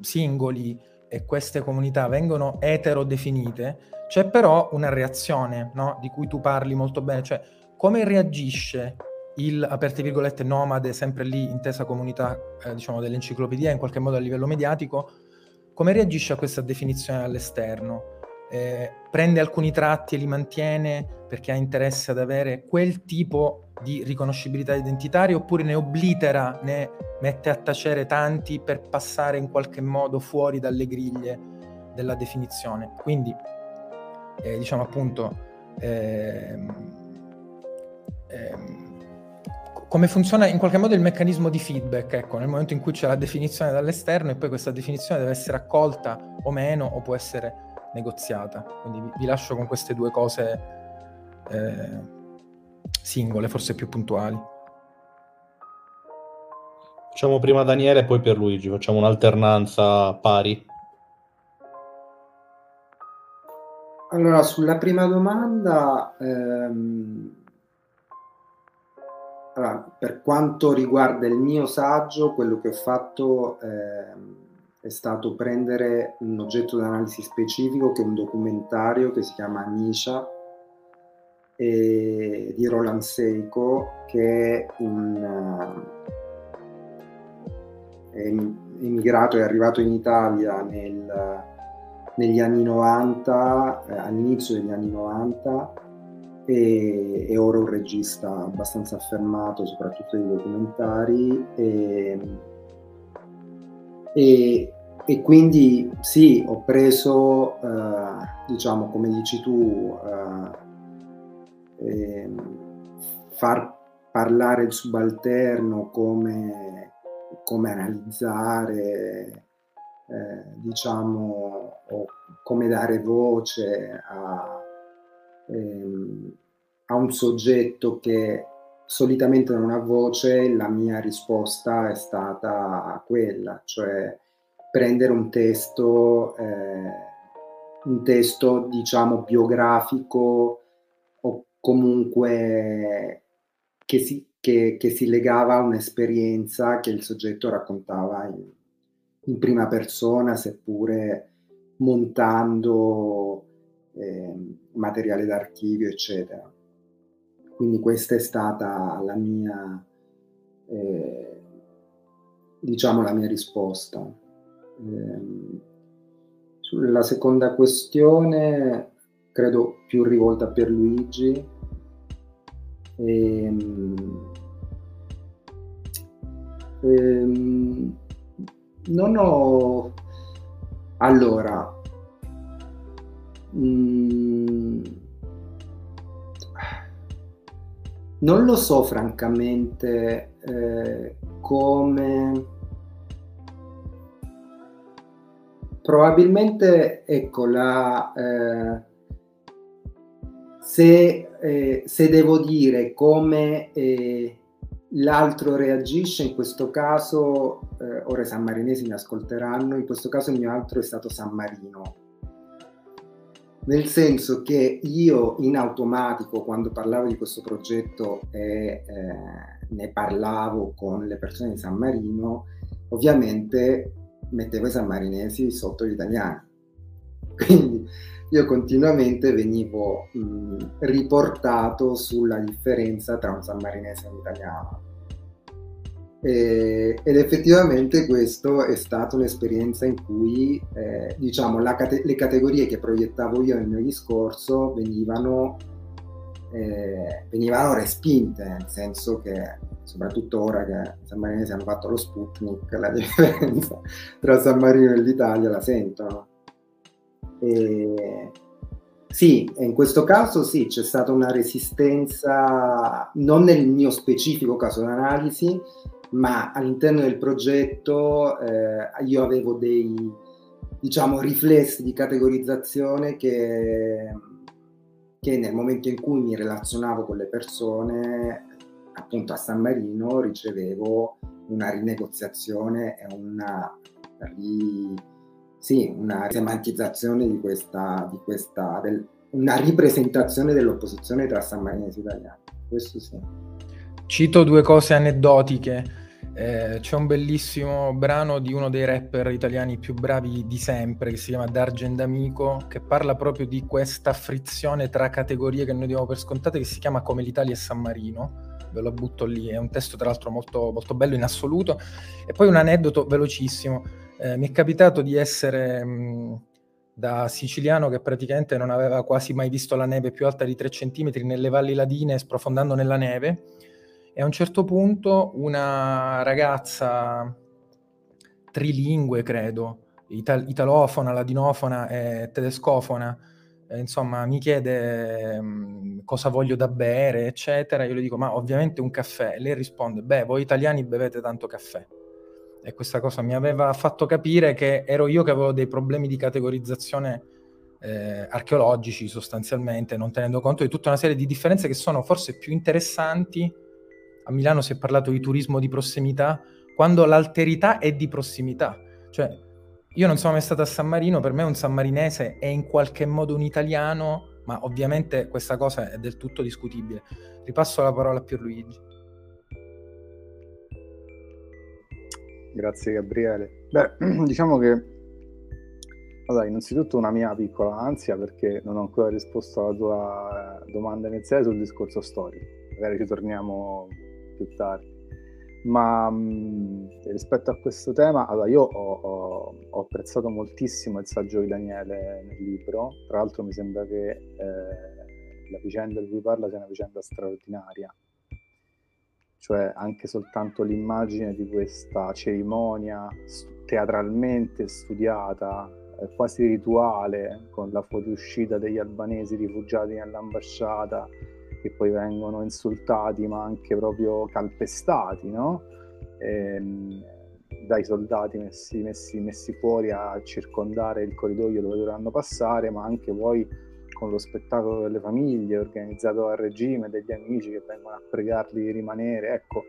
singoli e queste comunità vengono etero-definite, c'è però una reazione no, di cui tu parli molto bene, cioè come reagisce il, aperte virgolette, nomade, sempre lì intesa comunità, eh, diciamo, dell'enciclopedia, in qualche modo a livello mediatico, come reagisce a questa definizione all'esterno? Eh, prende alcuni tratti e li mantiene perché ha interesse ad avere quel tipo di riconoscibilità identitaria oppure ne oblitera, ne mette a tacere tanti per passare in qualche modo fuori dalle griglie della definizione. Quindi, eh, diciamo appunto, ehm, ehm, come funziona in qualche modo il meccanismo di feedback, ecco, nel momento in cui c'è la definizione dall'esterno e poi questa definizione deve essere accolta o meno o può essere negoziata. Quindi vi, vi lascio con queste due cose eh, singole, forse più puntuali. Facciamo prima Daniele e poi Pierluigi, facciamo un'alternanza pari. Allora, sulla prima domanda... Ehm allora, per quanto riguarda il mio saggio, quello che ho fatto eh, è stato prendere un oggetto di analisi specifico che è un documentario che si chiama Nisha e, di Roland Seiko che è un uh, è emigrato, è arrivato in Italia nel, negli anni 90, eh, all'inizio degli anni 90 e, e, ora un regista abbastanza affermato, soprattutto di documentari. E, e, e quindi sì, ho preso, eh, diciamo, come dici tu, eh, far parlare il subalterno come, come analizzare, eh, diciamo, come dare voce a ehm, a un soggetto che solitamente non ha voce, la mia risposta è stata quella, cioè prendere un testo, eh, un testo diciamo biografico o comunque che si, che, che si legava a un'esperienza che il soggetto raccontava in, in prima persona, seppure montando eh, materiale d'archivio, eccetera. Quindi questa è stata la mia, eh, diciamo, la mia risposta. Eh, sulla seconda questione, credo più rivolta per Luigi, Ehm, ehm, non ho... Allora... Mm, non lo so francamente eh, come... Probabilmente, ecco, la... Eh, se, eh, se, devo dire come eh, l'altro reagisce, in questo caso, eh, ora i sammarinesi mi ascolteranno, in questo caso il mio altro è stato San Marino. Nel senso che io in automatico, quando parlavo di questo progetto e eh, ne parlavo con le persone di San Marino, ovviamente mettevo i sammarinesi sotto gli italiani. Quindi io continuamente venivo mh, riportato sulla differenza tra un sammarinese e un italiano. E, ed effettivamente questo è stata un'esperienza in cui eh, diciamo, cate- le categorie che proiettavo io nel mio discorso venivano, eh, venivano respinte, nel senso che soprattutto ora che i sammarinesi hanno fatto lo Sputnik, la differenza tra San Marino e l'Italia la sentono. E, sì, in questo caso sì, c'è stata una resistenza, non nel mio specifico caso d'analisi, ma all'interno del progetto eh, io avevo dei, diciamo, riflessi di categorizzazione che, che nel momento in cui mi relazionavo con le persone, appunto a San Marino, ricevevo una rinegoziazione e una ri, sì, una semantizzazione di questa, di questa del, una ripresentazione dell'opposizione tra San Marino e italiani. Questo sì. Cito due cose aneddotiche. Eh, c'è un bellissimo brano di uno dei rapper italiani più bravi di sempre che si chiama D'Argent Amico che parla proprio di questa frizione tra categorie che noi diamo per scontate che si chiama Come l'Italia e San Marino. Ve lo butto lì, è un testo tra l'altro molto, molto bello in assoluto. E poi un aneddoto velocissimo. Eh, mi è capitato di essere mh, da siciliano che praticamente non aveva quasi mai visto la neve più alta di 3 cm nelle valli ladine sprofondando nella neve e a un certo punto una ragazza trilingue, credo, ital- italofona, ladinofona e tedescofona, eh, insomma, mi chiede mh, cosa voglio da bere, eccetera. Io le dico, ma ovviamente un caffè. E lei risponde, beh, voi italiani bevete tanto caffè e questa cosa mi aveva fatto capire che ero io che avevo dei problemi di categorizzazione eh, archeologici sostanzialmente, non tenendo conto di tutta una serie di differenze che sono forse più interessanti. A Milano si è parlato di turismo di prossimità, quando l'alterità è di prossimità. Cioè, io non sono mai stato a San Marino, per me un sammarinese è in qualche modo un italiano, ma ovviamente questa cosa è del tutto discutibile. Ripasso la parola a Pierluigi. Grazie Gabriele. Beh, diciamo che allora, innanzitutto una mia piccola ansia perché non ho ancora risposto alla tua domanda iniziale sul discorso storico. Magari ci torniamo più tardi. Ma mh, rispetto a questo tema, allora io ho, ho, ho, apprezzato moltissimo il saggio di Daniele nel libro. Tra l'altro mi sembra che eh, la vicenda di cui parla sia una vicenda straordinaria cioè anche soltanto l'immagine di questa cerimonia teatralmente studiata, eh, quasi rituale, con la fuoriuscita degli albanesi rifugiati nell'ambasciata che poi vengono insultati ma anche proprio calpestati, no? E, ehm, dai soldati messi, messi, messi fuori a circondare il corridoio dove dovranno passare, ma anche poi con lo spettacolo delle famiglie organizzato a regime, degli amici che vengono a pregarli di rimanere. Ecco,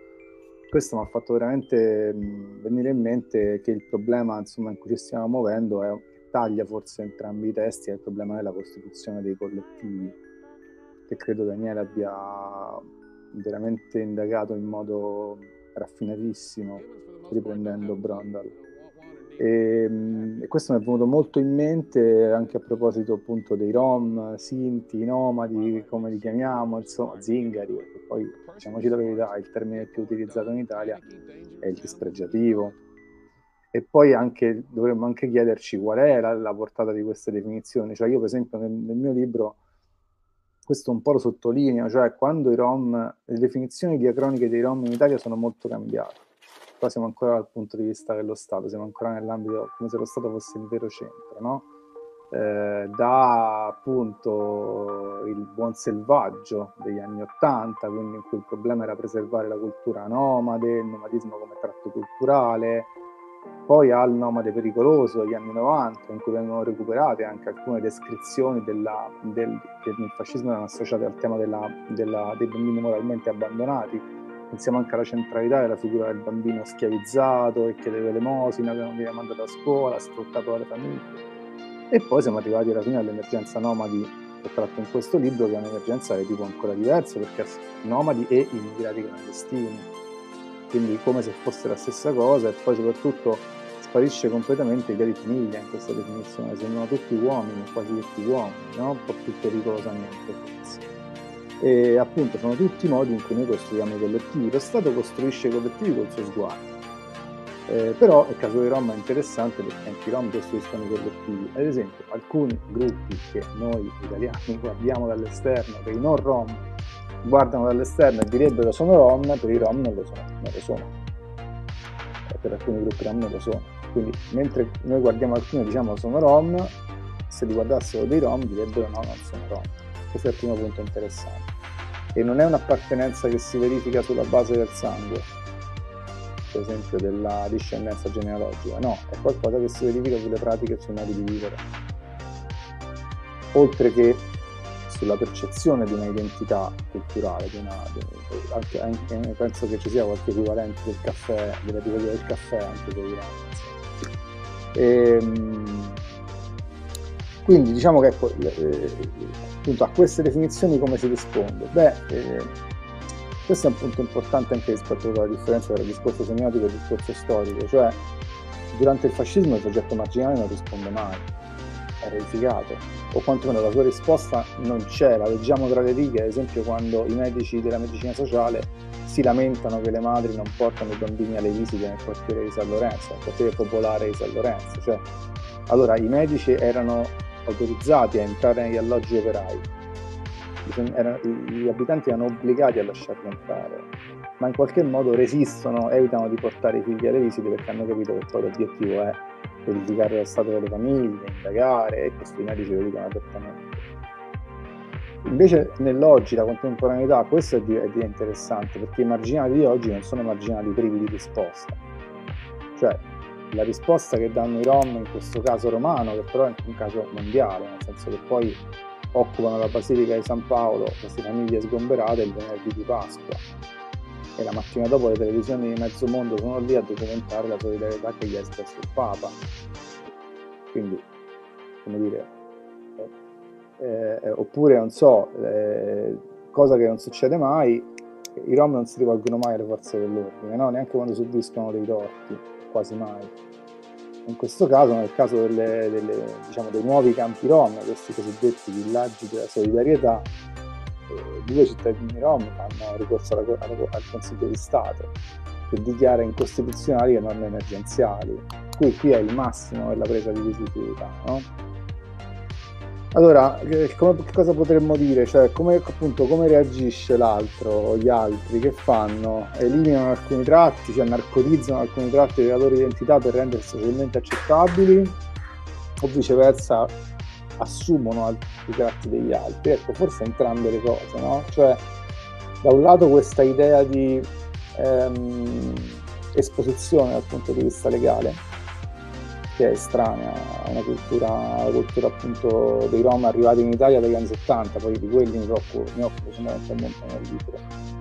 questo mi ha fatto veramente venire in mente che il problema insomma, in cui ci stiamo muovendo è, taglia forse entrambi i testi, è il problema della costituzione dei collettivi, che credo Daniele abbia veramente indagato in modo raffinatissimo, riprendendo Brondal. E, ehm, e, questo mi è venuto molto in mente anche a proposito appunto dei rom, sinti, nomadi, come li chiamiamo, insomma, zingari, perché poi diciamoci la verità, il termine più utilizzato in Italia è il dispregiativo. E poi anche, dovremmo anche chiederci qual è la, la portata di queste definizioni. Cioè io per esempio nel, nel mio libro questo un po' lo sottolineo, cioè quando i Rom, le definizioni diacroniche dei Rom in Italia sono molto cambiate. Qua siamo ancora dal punto di vista dello Stato, siamo ancora nell'ambito come se lo Stato fosse il vero centro, no? Eh, da appunto il buon selvaggio degli anni Ottanta, quindi in cui il problema era preservare la cultura nomade, il nomadismo come tratto culturale, poi al nomade pericoloso degli anni 90, in cui vengono recuperate anche alcune descrizioni della, del, che nel fascismo erano associate al tema della, della, dei bambini moralmente abbandonati. Pensiamo anche alla centralità della figura del bambino schiavizzato e che deve l'emosina, che non viene mandato a scuola, sfruttato dalle famiglie. E poi siamo arrivati alla fine all'emergenza nomadi che tratto in questo libro, che è un'emergenza di tipo ancora diverso, perché nomadi e immigrati clandestini quindi come se fosse la stessa cosa e poi soprattutto sparisce completamente l'idea di famiglia in questa definizione, sembrano tutti uomini, quasi tutti uomini, no? un po' più pericolosamente forse. E appunto sono tutti i modi in cui noi costruiamo i collettivi, lo Stato costruisce i collettivi col suo sguardo. Eh, però il caso dei Rom è interessante perché anche i Rom costruiscono i collettivi. Ad esempio, alcuni gruppi che noi italiani guardiamo dall'esterno, che i non Rom guardano dall'esterno e direbbero sono rom, per i rom non lo sono, non lo sono. E per alcuni gruppi rom non lo sono. Quindi mentre noi guardiamo alcuni e diciamo sono rom, se li guardassero dei rom direbbero no, non sono rom. Questo è il primo punto interessante. E non è un'appartenenza che si verifica sulla base del sangue, per esempio della discendenza genealogica, no, è qualcosa che si verifica sulle pratiche e sui modi di vivere. Oltre che sulla percezione di un'identità culturale, di una, di, anche, anche, penso che ci sia qualche equivalente del caffè, della teoria del caffè anche per i ehm, quindi diciamo che ecco, eh, appunto a queste definizioni come si risponde? Beh, eh, questo è un punto importante anche rispetto alla differenza tra il discorso semiotico e il discorso storico, cioè durante il fascismo il soggetto marginale non risponde mai è verificato, o quantomeno la sua risposta non c'è, la leggiamo tra le righe, ad esempio quando i medici della medicina sociale si lamentano che le madri non portano i bambini alle visite nel quartiere di San Lorenzo, nel quartiere popolare di San Lorenzo. Cioè, allora i medici erano autorizzati a entrare negli alloggi operai, gli abitanti erano obbligati a lasciarli entrare, ma in qualche modo resistono, evitano di portare i figli alle visite perché hanno capito che poi l'obiettivo è verificare lo stato delle famiglie, indagare, e questi medici lo dicono apertamente. Invece nell'oggi, la contemporaneità, questo è, di, è, interessante perché i marginali di oggi non sono marginali privi di risposta. Cioè, la risposta che danno i Rom, in questo caso romano, che però è un caso mondiale, nel senso che poi occupano la Basilica di San Paolo, queste famiglie sgomberate il venerdì di Pasqua e la mattina dopo le televisioni di mezzo mondo sono lì a documentare la solidarietà che gli ha espresso il Papa. Quindi, come dire, eh, eh, oppure non so, eh, cosa che non succede mai, i rom non si rivolgono mai alle forze dell'ordine, no? neanche quando subiscono dei torti, quasi mai. In questo caso, nel caso delle, delle, diciamo, dei nuovi campi rom, questi cosiddetti villaggi della solidarietà, due cittadini rom fanno ricorso alla, alla, al Consiglio di Stato che dichiara incostituzionali le norme emergenziali, cui qui è il massimo della presa di visibilità. No? Allora, come, che cosa potremmo dire? Cioè, come, appunto, come reagisce l'altro o gli altri? Che fanno? Eliminano alcuni tratti, cioè narcotizzano alcuni tratti della loro identità per rendersi socialmente accettabili? O viceversa assumono altri tratti degli altri. Ecco, forse entrambe le cose, no? Cioè, da un lato questa idea di ehm, esposizione dal punto di vista legale, che è estranea a una cultura, alla cultura appunto dei Rom arrivati in Italia dagli anni 70, poi di quelli mi occupo, mi occupo fondamentalmente nel libro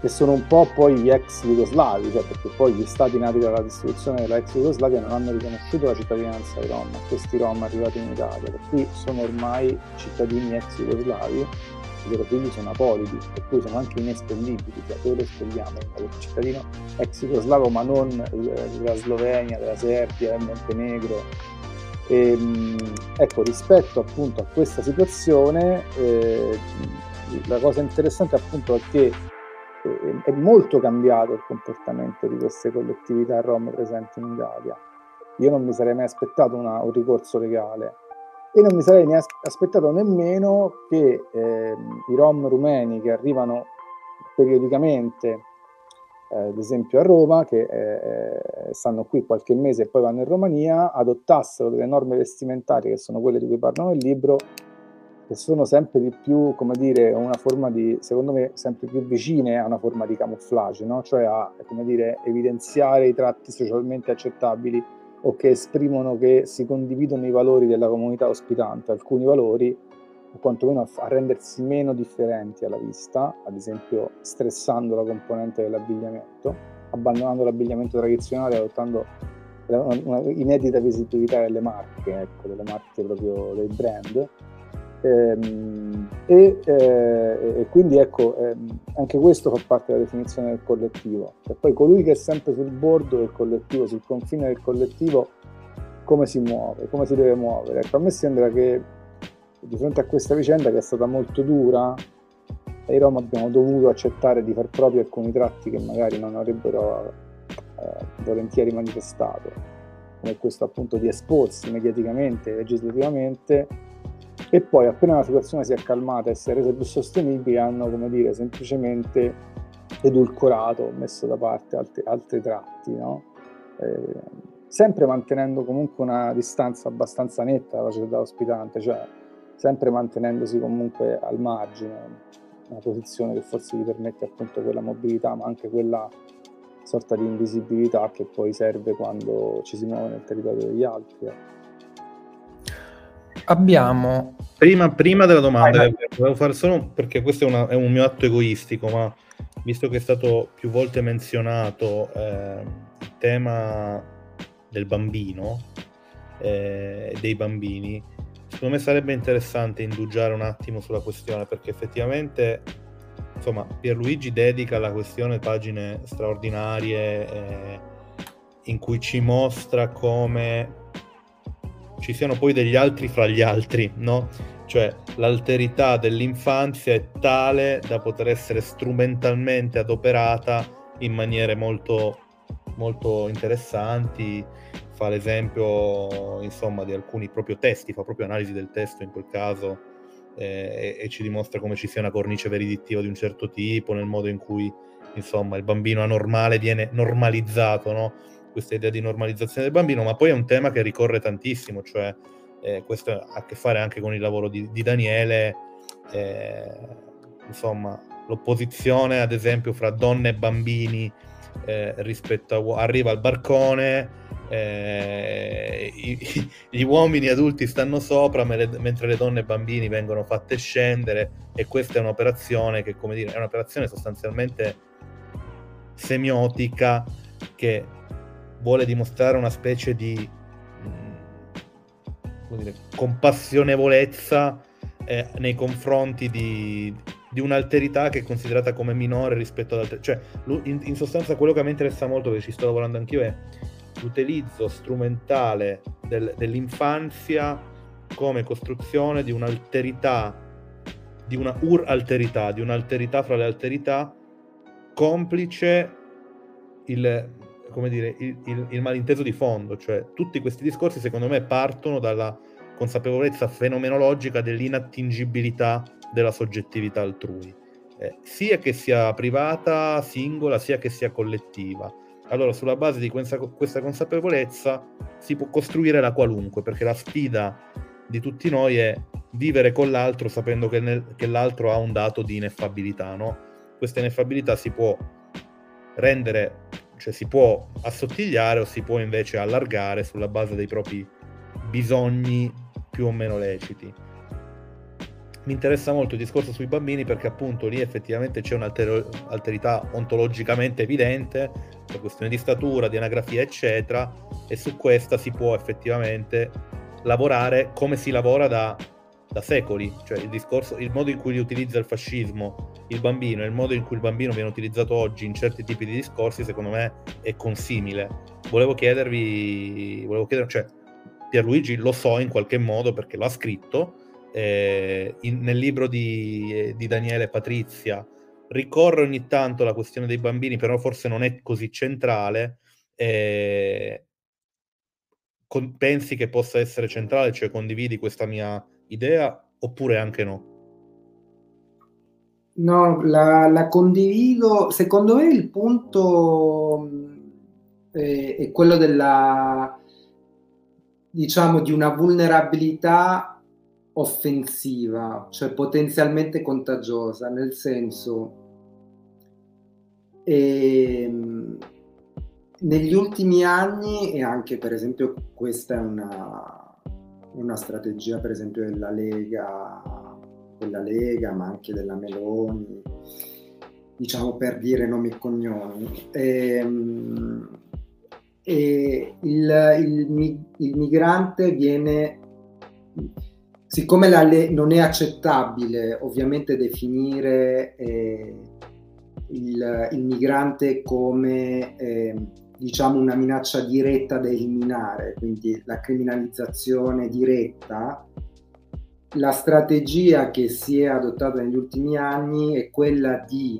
che sono un po' poi gli ex jugoslavi, cioè perché poi gli stati nati dalla distruzione della ex Jugoslavia non hanno riconosciuto la cittadinanza ai Rom, questi Rom arrivati in Italia, per cui sono ormai cittadini ex jugoslavi, i loro figli sono apolidi, per cui sono anche inespellibili, cioè dove lo espelliamo? Il cittadino ex jugoslavo ma non della Slovenia, della Serbia, del Montenegro. E, ehm, ecco, rispetto appunto a questa situazione, eh, la cosa interessante appunto è che è molto cambiato il comportamento di queste collettività rom presenti in Italia. Io non mi sarei mai aspettato una, un ricorso legale e non mi sarei ne aspettato nemmeno che eh, i rom rumeni che arrivano periodicamente, eh, ad esempio a Roma, che eh, stanno qui qualche mese e poi vanno in Romania, adottassero delle norme vestimentarie che sono quelle di cui parlano nel libro, che sono sempre di più, come dire, una forma di, secondo me, sempre più vicine a una forma di camouflage, no? cioè a, come dire, evidenziare i tratti socialmente accettabili o che esprimono che si condividono i valori della comunità ospitante, alcuni valori, o quantomeno a, rendersi meno differenti alla vista, ad esempio stressando la componente dell'abbigliamento, abbandonando l'abbigliamento tradizionale, adottando una, inedita visibilità delle marche, ecco, delle marche proprio dei brand e, eh, e, quindi ecco, ehm, anche questo fa parte della definizione del collettivo. E poi colui che è sempre sul bordo del collettivo, sul confine del collettivo, come si muove, come si deve muovere. Ecco, a me sembra che di fronte a questa vicenda che è stata molto dura, ai Rom abbiamo dovuto accettare di far propri alcuni tratti che magari non avrebbero eh, volentieri manifestato, come questo appunto di esporsi mediaticamente, legislativamente e poi appena la situazione si è calmata e si è resa più sostenibile hanno come dire semplicemente edulcorato, messo da parte altri, altri tratti, no? eh, sempre mantenendo comunque una distanza abbastanza netta dalla società ospitante, cioè sempre mantenendosi comunque al margine, una posizione che forse gli permette appunto quella mobilità, ma anche quella sorta di invisibilità che poi serve quando ci si muove nel territorio degli altri. Eh. Abbiamo... Prima, prima della domanda, volevo fare solo perché questo è, una, è, un mio atto egoistico, ma visto che è stato più volte menzionato eh, il tema del bambino, eh, dei bambini, secondo me sarebbe interessante indugiare un attimo sulla questione, perché effettivamente insomma, Pierluigi dedica alla questione pagine straordinarie eh, in cui ci mostra come ci siano poi degli altri fra gli altri, no? Cioè l'alterità dell'infanzia è tale da poter essere strumentalmente adoperata in maniere molto, molto interessanti. Fa l'esempio, insomma, di alcuni proprio testi, fa proprio analisi del testo in quel caso eh, e, e ci dimostra come ci sia una cornice veridittiva di un certo tipo, nel modo in cui, insomma, il bambino anormale viene normalizzato, no? Questa idea di normalizzazione del bambino, ma poi è un tema che ricorre tantissimo, cioè eh, questo ha a che fare anche con il lavoro di, di Daniele, eh, insomma, l'opposizione ad esempio fra donne e bambini eh, rispetto a arriva al barcone, eh, i, gli uomini adulti stanno sopra mentre le donne e i bambini vengono fatte scendere e questa è un'operazione che, come dire, è un'operazione sostanzialmente semiotica che vuole dimostrare una specie di mm, dire, compassionevolezza eh, nei confronti di, di, un'alterità che è considerata come minore rispetto ad altre. Cioè, in, in, sostanza quello che mi interessa molto, perché ci sto lavorando anch'io, è l'utilizzo strumentale del, dell'infanzia come costruzione di un'alterità, di una ur-alterità, di un'alterità fra le alterità, complice il come dire, il, il, il, malinteso di fondo, cioè tutti questi discorsi secondo me partono dalla consapevolezza fenomenologica dell'inattingibilità della soggettività altrui, eh, sia che sia privata, singola, sia che sia collettiva. Allora, sulla base di questa, questa consapevolezza si può costruire la qualunque, perché la sfida di tutti noi è vivere con l'altro sapendo che, nel, che l'altro ha un dato di ineffabilità, no? Questa ineffabilità si può rendere cioè si può assottigliare o si può invece allargare sulla base dei propri bisogni più o meno leciti. Mi interessa molto il discorso sui bambini perché appunto lì effettivamente c'è un'alterità ontologicamente evidente, per questione di statura, di anagrafia eccetera, e su questa si può effettivamente lavorare come si lavora da da secoli, cioè il discorso, il modo in cui utilizza il fascismo il bambino e il modo in cui il bambino viene utilizzato oggi in certi tipi di discorsi, secondo me è consimile. Volevo chiedervi, volevo chiedere, cioè Pierluigi lo so in qualche modo perché lo ha scritto, eh, in, nel libro di, eh, di Daniele Patrizia ricorre ogni tanto la questione dei bambini, però forse non è così centrale. Eh, con- pensi che possa essere centrale, cioè condividi questa mia idea oppure anche no? No, la, la condivido. Secondo me il punto eh, è quello della, diciamo, di una vulnerabilità offensiva, cioè potenzialmente contagiosa, nel senso, ehm, negli ultimi anni, e anche per esempio questa è una, una strategia per esempio della Lega, della Lega, ma anche della Meloni, diciamo per dire nomi e cognomi. Ehm, e il, il, il, migrante viene, siccome la non è accettabile ovviamente definire eh, il, il, migrante come eh, diciamo una minaccia diretta da eliminare, quindi la criminalizzazione diretta, la strategia che si è adottata negli ultimi anni è quella di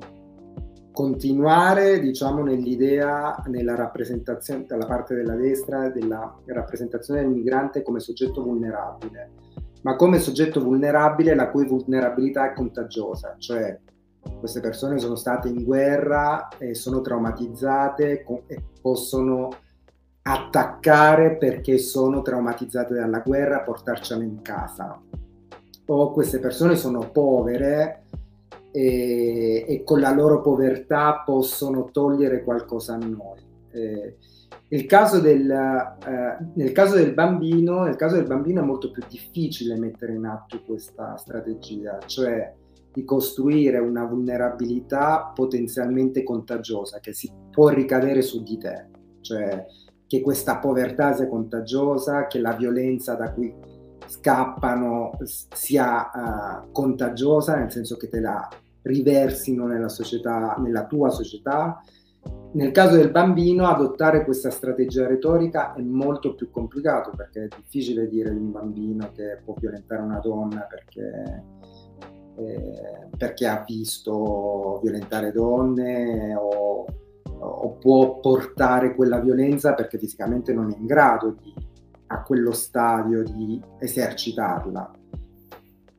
continuare diciamo nell'idea nella rappresentazione dalla parte della destra della rappresentazione del migrante come soggetto vulnerabile. Ma come soggetto vulnerabile la cui vulnerabilità è contagiosa cioè queste persone sono state in guerra e sono traumatizzate e possono attaccare perché sono traumatizzate dalla guerra, portarcela in casa. O queste persone sono povere e, e con la loro povertà possono togliere qualcosa a noi. Eh, nel caso, del, eh, nel caso del bambino, nel caso del bambino è molto più difficile mettere in atto questa strategia, cioè di costruire una vulnerabilità potenzialmente contagiosa che si può ricadere su di te, cioè che questa povertà sia contagiosa, che la violenza da cui scappano sia uh, contagiosa, nel senso che te la riversino nella società, nella tua società. Nel caso del bambino, adottare questa strategia retorica è molto più complicato perché è difficile dire di un bambino che può violentare una donna perché eh, perché ha visto violentare donne o, o, può portare quella violenza perché fisicamente non è in grado di, a quello stadio di esercitarla.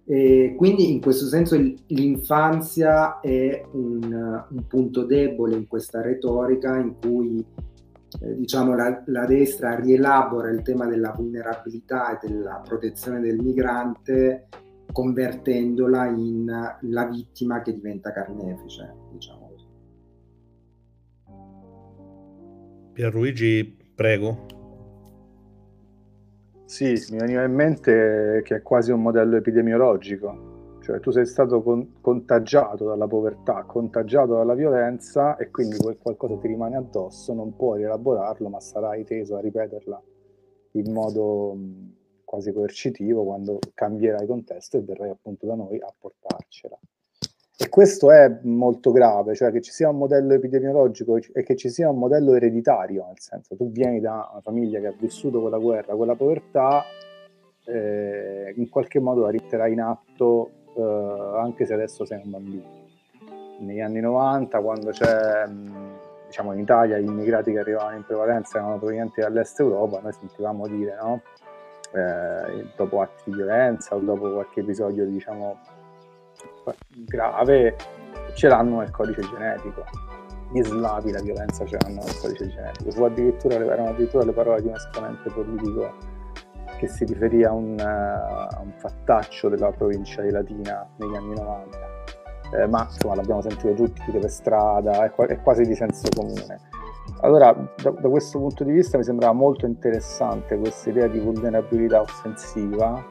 E quindi in questo senso l'infanzia è un, un, punto debole in questa retorica in cui eh, diciamo la, la, destra rielabora il tema della vulnerabilità e della protezione del migrante convertendola in la vittima che diventa carnefice, diciamo così. Pierluigi, prego. Sì, mi veniva in mente che è quasi un modello epidemiologico, cioè tu sei stato con- contagiato dalla povertà, contagiato dalla violenza e quindi quel qualcosa ti rimane addosso, non puoi elaborarlo, ma sarai teso a ripeterla in modo quasi coercitivo quando cambierai contesto e verrai appunto da noi a portarcela. E questo è molto grave, cioè che ci sia un modello epidemiologico e che ci sia un modello ereditario, nel senso tu vieni da una famiglia che ha vissuto quella guerra, quella povertà, eh, in qualche modo la rimetterai in atto eh, anche se adesso sei un bambino. Negli anni 90, quando c'è, diciamo in Italia, gli immigrati che arrivavano in prevalenza erano provenienti dall'est Europa, noi sentivamo dire, no? Eh, dopo atti di violenza o dopo qualche episodio diciamo grave ce l'hanno nel codice genetico. Gli slavi la violenza ce l'hanno nel codice genetico. Addirittura, erano addirittura le parole di un esponente politico che si riferì a un, uh, a un fattaccio della provincia di Latina negli anni 90 eh, ma insomma l'abbiamo sentito tutti per strada è, è quasi di senso comune allora, da, da, questo punto di vista mi sembrava molto interessante questa idea di vulnerabilità offensiva,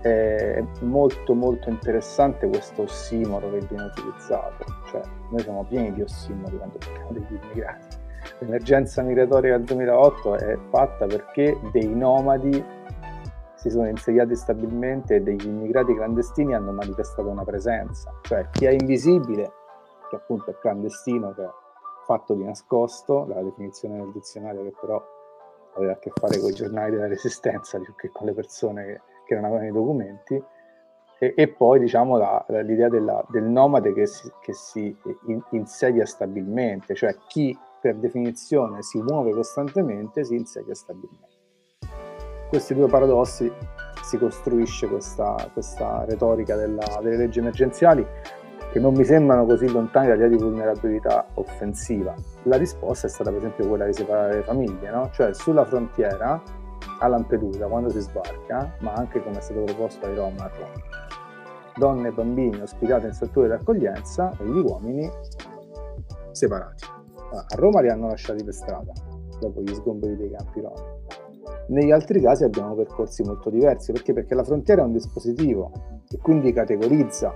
è molto molto interessante questo ossimoro che viene utilizzato, cioè noi siamo pieni di ossimori quando parliamo degli immigrati. L'emergenza migratoria del 2008 è fatta perché dei nomadi si sono insediati stabilmente e degli immigrati clandestini hanno manifestato una presenza, cioè chi è invisibile, che appunto è clandestino, che fatto di nascosto, la definizione del dizionario che però aveva a che fare con i giornali della resistenza più che con le persone che, che non avevano i documenti, e, e poi diciamo la, la, l'idea della, del nomade che si, che si in, insedia stabilmente, cioè chi per definizione si muove costantemente si insedia stabilmente. questi due paradossi si costruisce questa, questa retorica della, delle leggi emergenziali che non mi sembrano così lontani dall'idea di vulnerabilità offensiva. La risposta è stata per esempio quella di separare le famiglie, no? cioè sulla frontiera a Lampedusa quando si sbarca, ma anche come è stato proposto ai Roma. Donne e bambini ospitati in strutture di accoglienza e gli uomini separati. A Roma li hanno lasciati per strada dopo gli sgomberi dei campi Roma. Negli altri casi abbiamo percorsi molto diversi, perché? Perché la frontiera è un dispositivo e quindi categorizza,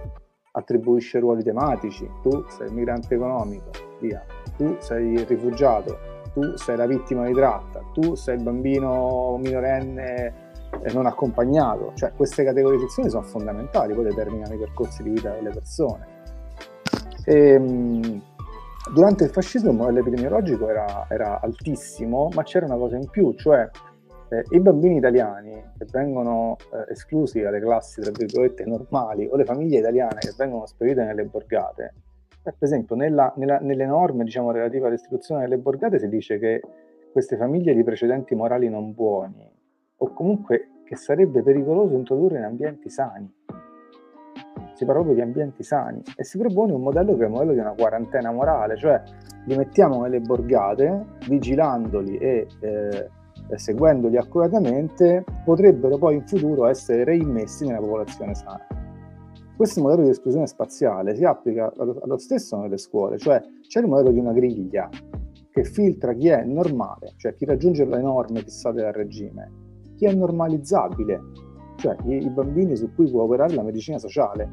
attribuisce ruoli tematici, tu sei il migrante economico, via, tu sei il rifugiato, tu sei la vittima di tratta, tu sei il bambino minorenne non accompagnato, cioè queste categorizzazioni sono fondamentali, poi determinano i percorsi di vita delle persone. E, ehm, durante il fascismo il modello epidemiologico era, era altissimo, ma c'era una cosa in più, cioè eh, i bambini italiani che vengono eh, esclusi dalle classi, tra virgolette, normali, o le famiglie italiane che vengono spedite nelle borgate, per esempio nella, nella, nelle norme diciamo, relative all'istituzione delle borgate si dice che queste famiglie di precedenti morali non buoni, o comunque che sarebbe pericoloso introdurre in ambienti sani. Si parla proprio di ambienti sani e si propone un modello che è il modello di una quarantena morale, cioè li mettiamo nelle borgate, vigilandoli e eh, seguendoli accuratamente, potrebbero poi in futuro essere reimmessi nella popolazione sana. Questo modello di esclusione spaziale si applica allo stesso nelle scuole, cioè c'è il modello di una griglia che filtra chi è normale, cioè chi raggiunge le norme fissate dal regime, chi è normalizzabile, cioè i, bambini su cui può operare la medicina sociale,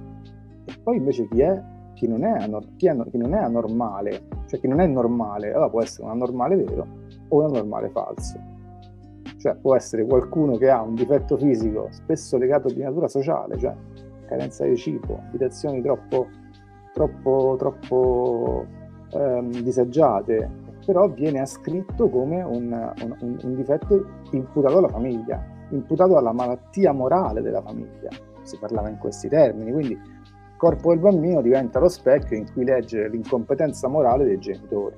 e poi invece chi è chi non è, anor- chi, è, chi non è anormale, cioè chi non è normale, allora può essere un anormale vero o un anormale falso. Cioè può essere qualcuno che ha un difetto fisico spesso legato di natura sociale, cioè carenza di cibo, abitazioni troppo, troppo, troppo ehm, disagiate, però viene ascritto come un, un, un difetto imputato alla famiglia, imputato alla malattia morale della famiglia. Si parlava in questi termini, quindi il corpo del bambino diventa lo specchio in cui legge l'incompetenza morale dei genitori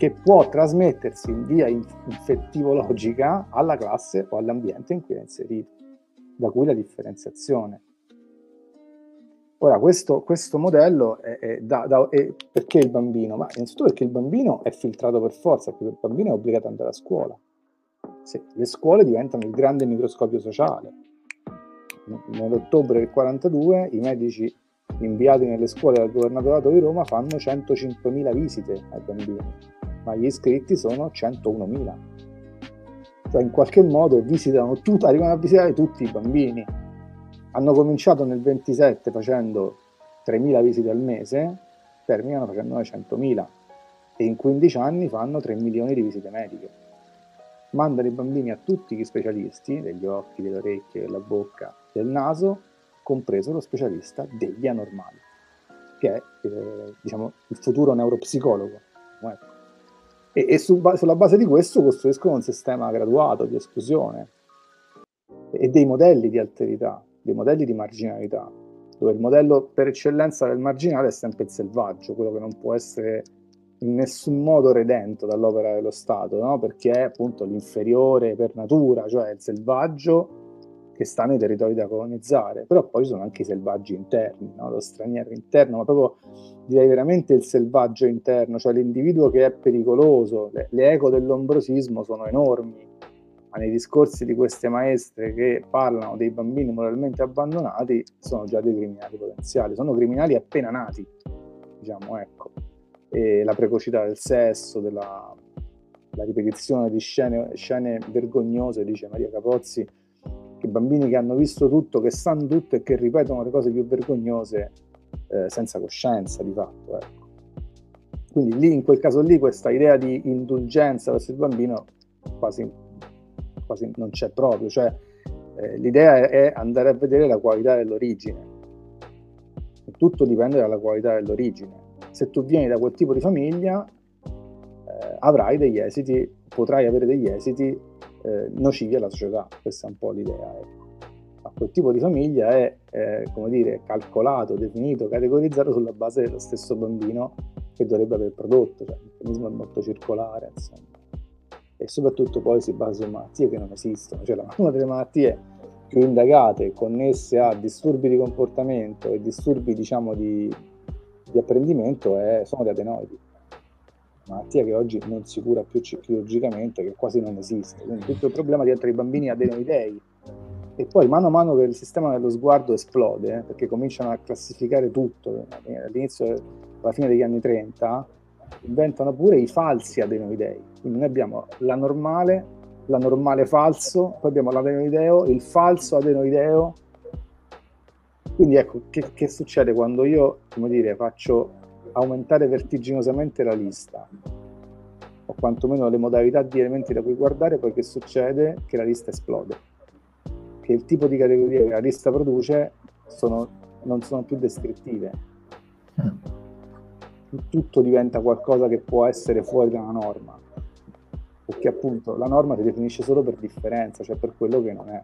che può trasmettersi in via infettivologica alla classe o all'ambiente in cui è inserito, da cui la differenziazione. Ora, questo, questo modello è, è, da, da, è, perché il bambino? Ma innanzitutto perché il bambino è filtrato per forza, perché il bambino è obbligato ad andare a scuola. Sì, le scuole diventano il grande microscopio sociale. Nell'ottobre del 42 i medici inviati nelle scuole dal governatorato di Roma fanno 105.000 visite ai bambini ma gli iscritti sono 101.000. Cioè in qualche modo visitano tutto, arrivano a visitare tutti i bambini. Hanno cominciato nel 27 facendo 3.000 visite al mese, terminano facendone 100.000 e in 15 anni fanno 3 milioni di visite mediche. Mandano i bambini a tutti gli specialisti, degli occhi, delle orecchie, della bocca, del naso, compreso lo specialista degli anormali, che è eh, diciamo, il futuro neuropsicologo. Ecco e, e su, sulla base di questo costruiscono un sistema graduato di esclusione e dei modelli di alterità, dei modelli di marginalità, dove il modello per eccellenza del marginale è sempre il selvaggio, quello che non può essere in nessun modo redento dall'opera dello Stato, no? perché è appunto l'inferiore per natura, cioè il selvaggio che sta nei territori da colonizzare, però poi ci sono anche i selvaggi interni, no? lo straniero interno, ma proprio direi veramente il selvaggio interno, cioè l'individuo che è pericoloso, le, le eco dell'ombrosismo sono enormi, ma nei discorsi di queste maestre che parlano dei bambini moralmente abbandonati sono già dei criminali potenziali, sono criminali appena nati, diciamo, ecco. E la precocità del sesso, della la ripetizione di scene, scene vergognose, dice Maria Capozzi, che bambini che hanno visto tutto, che sanno tutto e che ripetono le cose più vergognose eh, senza coscienza di fatto. Ecco. Quindi lì, in quel caso lì, questa idea di indulgenza verso il bambino quasi, quasi non c'è proprio, cioè eh, l'idea è, andare a vedere la qualità dell'origine. Tutto dipende dalla qualità dell'origine. Se tu vieni da quel tipo di famiglia, eh, avrai degli esiti, potrai avere degli esiti eh, nocivi alla società. Questa è un po' l'idea. Ecco. Ma quel tipo di famiglia è, eh, come dire, calcolato, definito, categorizzato sulla base dello stesso bambino che dovrebbe aver prodotto. Cioè, il meccanismo è molto circolare, insomma. e soprattutto poi si basa su malattie che non esistono, cioè una delle malattie più indagate connesse a disturbi di comportamento e disturbi diciamo di, di apprendimento è, sono gli adenoidi malattia che oggi non si cura più chirurgicamente, che quasi non esiste. Quindi tutto il problema di altri bambini adenoidei. E poi mano a mano che il sistema dello sguardo esplode, eh, perché cominciano a classificare tutto, all'inizio, alla fine degli anni 30, inventano pure i falsi adenoidei. Quindi noi abbiamo la normale, la normale falso, poi abbiamo l'adenoideo, il falso adenoideo. Quindi ecco, che, che succede quando io, come dire, faccio aumentare vertiginosamente la lista o quantomeno le modalità di elementi da cui guardare, poi che succede? Che la lista esplode. Che il tipo di categorie che la lista produce sono, non sono più descrittive. Tutto diventa qualcosa che può essere fuori da una norma. Perché appunto la norma si definisce solo per differenza, cioè per quello che non è,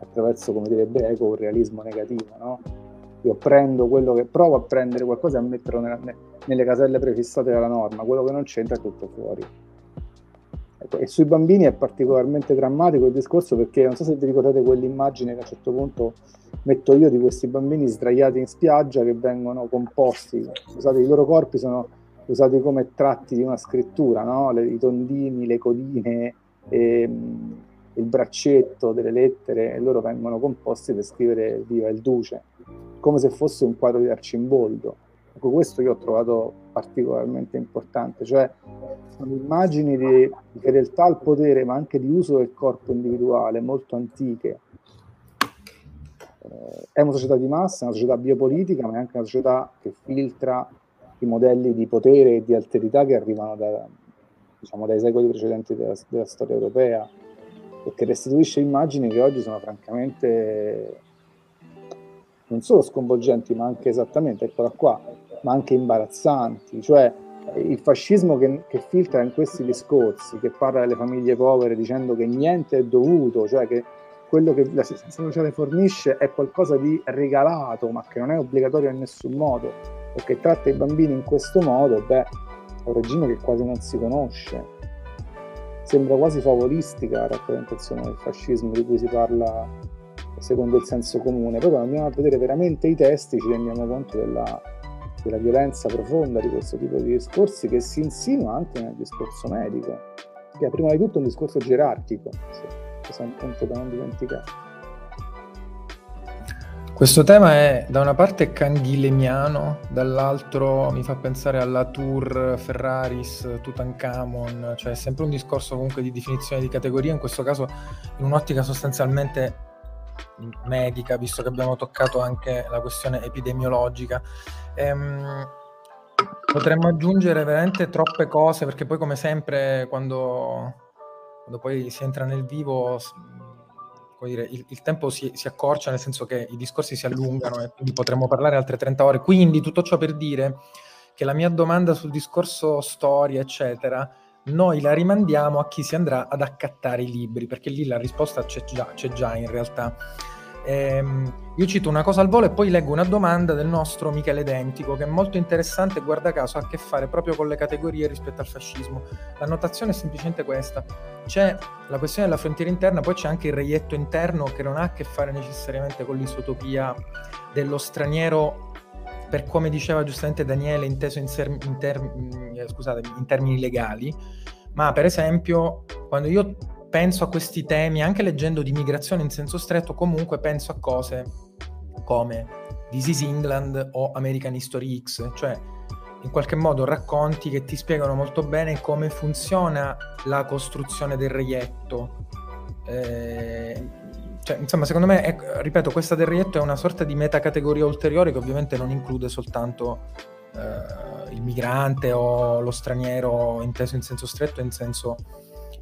attraverso, come direbbe Eco, un realismo negativo, no? Io prendo quello che provo a prendere qualcosa e a metterlo nella, nelle caselle prefissate dalla norma, quello che non c'entra è tutto fuori. Ecco, e sui bambini è particolarmente drammatico il discorso perché non so se vi ricordate quell'immagine che a un certo punto metto io di questi bambini sdraiati in spiaggia che vengono composti, usate, i loro corpi sono usati come tratti di una scrittura, no? le, i tondini, le codine, e, ehm, il braccetto delle lettere, e loro vengono composti per scrivere viva il duce come se fosse un quadro di Arcimboldo. Ecco, questo io ho trovato particolarmente importante, cioè sono immagini di, fedeltà al potere, ma anche di uso del corpo individuale, molto antiche. Eh, è una società di massa, è una società biopolitica, ma è anche una società che filtra i modelli di potere e di alterità che arrivano da, diciamo, dai secoli precedenti della, della storia europea e che restituisce immagini che oggi sono francamente non solo sconvolgenti, ma anche esattamente, eccola qua, ma anche imbarazzanti. Cioè il fascismo che, che, filtra in questi discorsi, che parla delle famiglie povere dicendo che niente è dovuto, cioè che quello che l'assistenza sociale fornisce è qualcosa di regalato, ma che non è obbligatorio in nessun modo, o che tratta i bambini in questo modo, beh, è un regime che quasi non si conosce. Sembra quasi favolistica la rappresentazione del fascismo di cui si parla secondo il senso comune. Poi quando andiamo a vedere veramente i testi ci rendiamo conto della, della violenza profonda di questo tipo di discorsi che si insinua anche nel discorso medico, che è prima di tutto un discorso gerarchico, questo è un punto da non dimenticare. Questo tema è da una parte canghilemiano, dall'altro mi fa pensare alla Tour Ferraris, Tutankhamon, cioè è sempre un discorso comunque di definizione di categoria, in questo caso in un'ottica sostanzialmente medica, visto che abbiamo toccato anche la questione epidemiologica. Ehm, potremmo aggiungere veramente troppe cose, perché poi come sempre quando, quando poi si entra nel vivo dire, il, il, tempo si, si, accorcia, nel senso che i discorsi si allungano e quindi potremmo parlare altre 30 ore. Quindi tutto ciò per dire che la mia domanda sul discorso storia, eccetera, noi la rimandiamo a chi si andrà ad accattare i libri, perché lì la risposta c'è già, c'è già in realtà. Ehm, io cito una cosa al volo e poi leggo una domanda del nostro Michele Dentico che è molto interessante e guarda caso ha a che fare proprio con le categorie rispetto al fascismo. La notazione è semplicemente questa. C'è la questione della frontiera interna, poi c'è anche il reietto interno che non ha a che fare necessariamente con l'isotopia dello straniero per come diceva giustamente Daniele, inteso in, ser- in, ter- mm, scusate, in termini legali, ma per esempio quando io penso a questi temi, anche leggendo di migrazione in senso stretto, comunque penso a cose come This is England o American History X, cioè in qualche modo racconti che ti spiegano molto bene come funziona la costruzione del reietto. Eh, cioè, insomma, secondo me, è, ripeto, questa del reietto è una sorta di metacategoria ulteriore che ovviamente non include soltanto eh, il migrante o lo straniero inteso in senso stretto e in senso,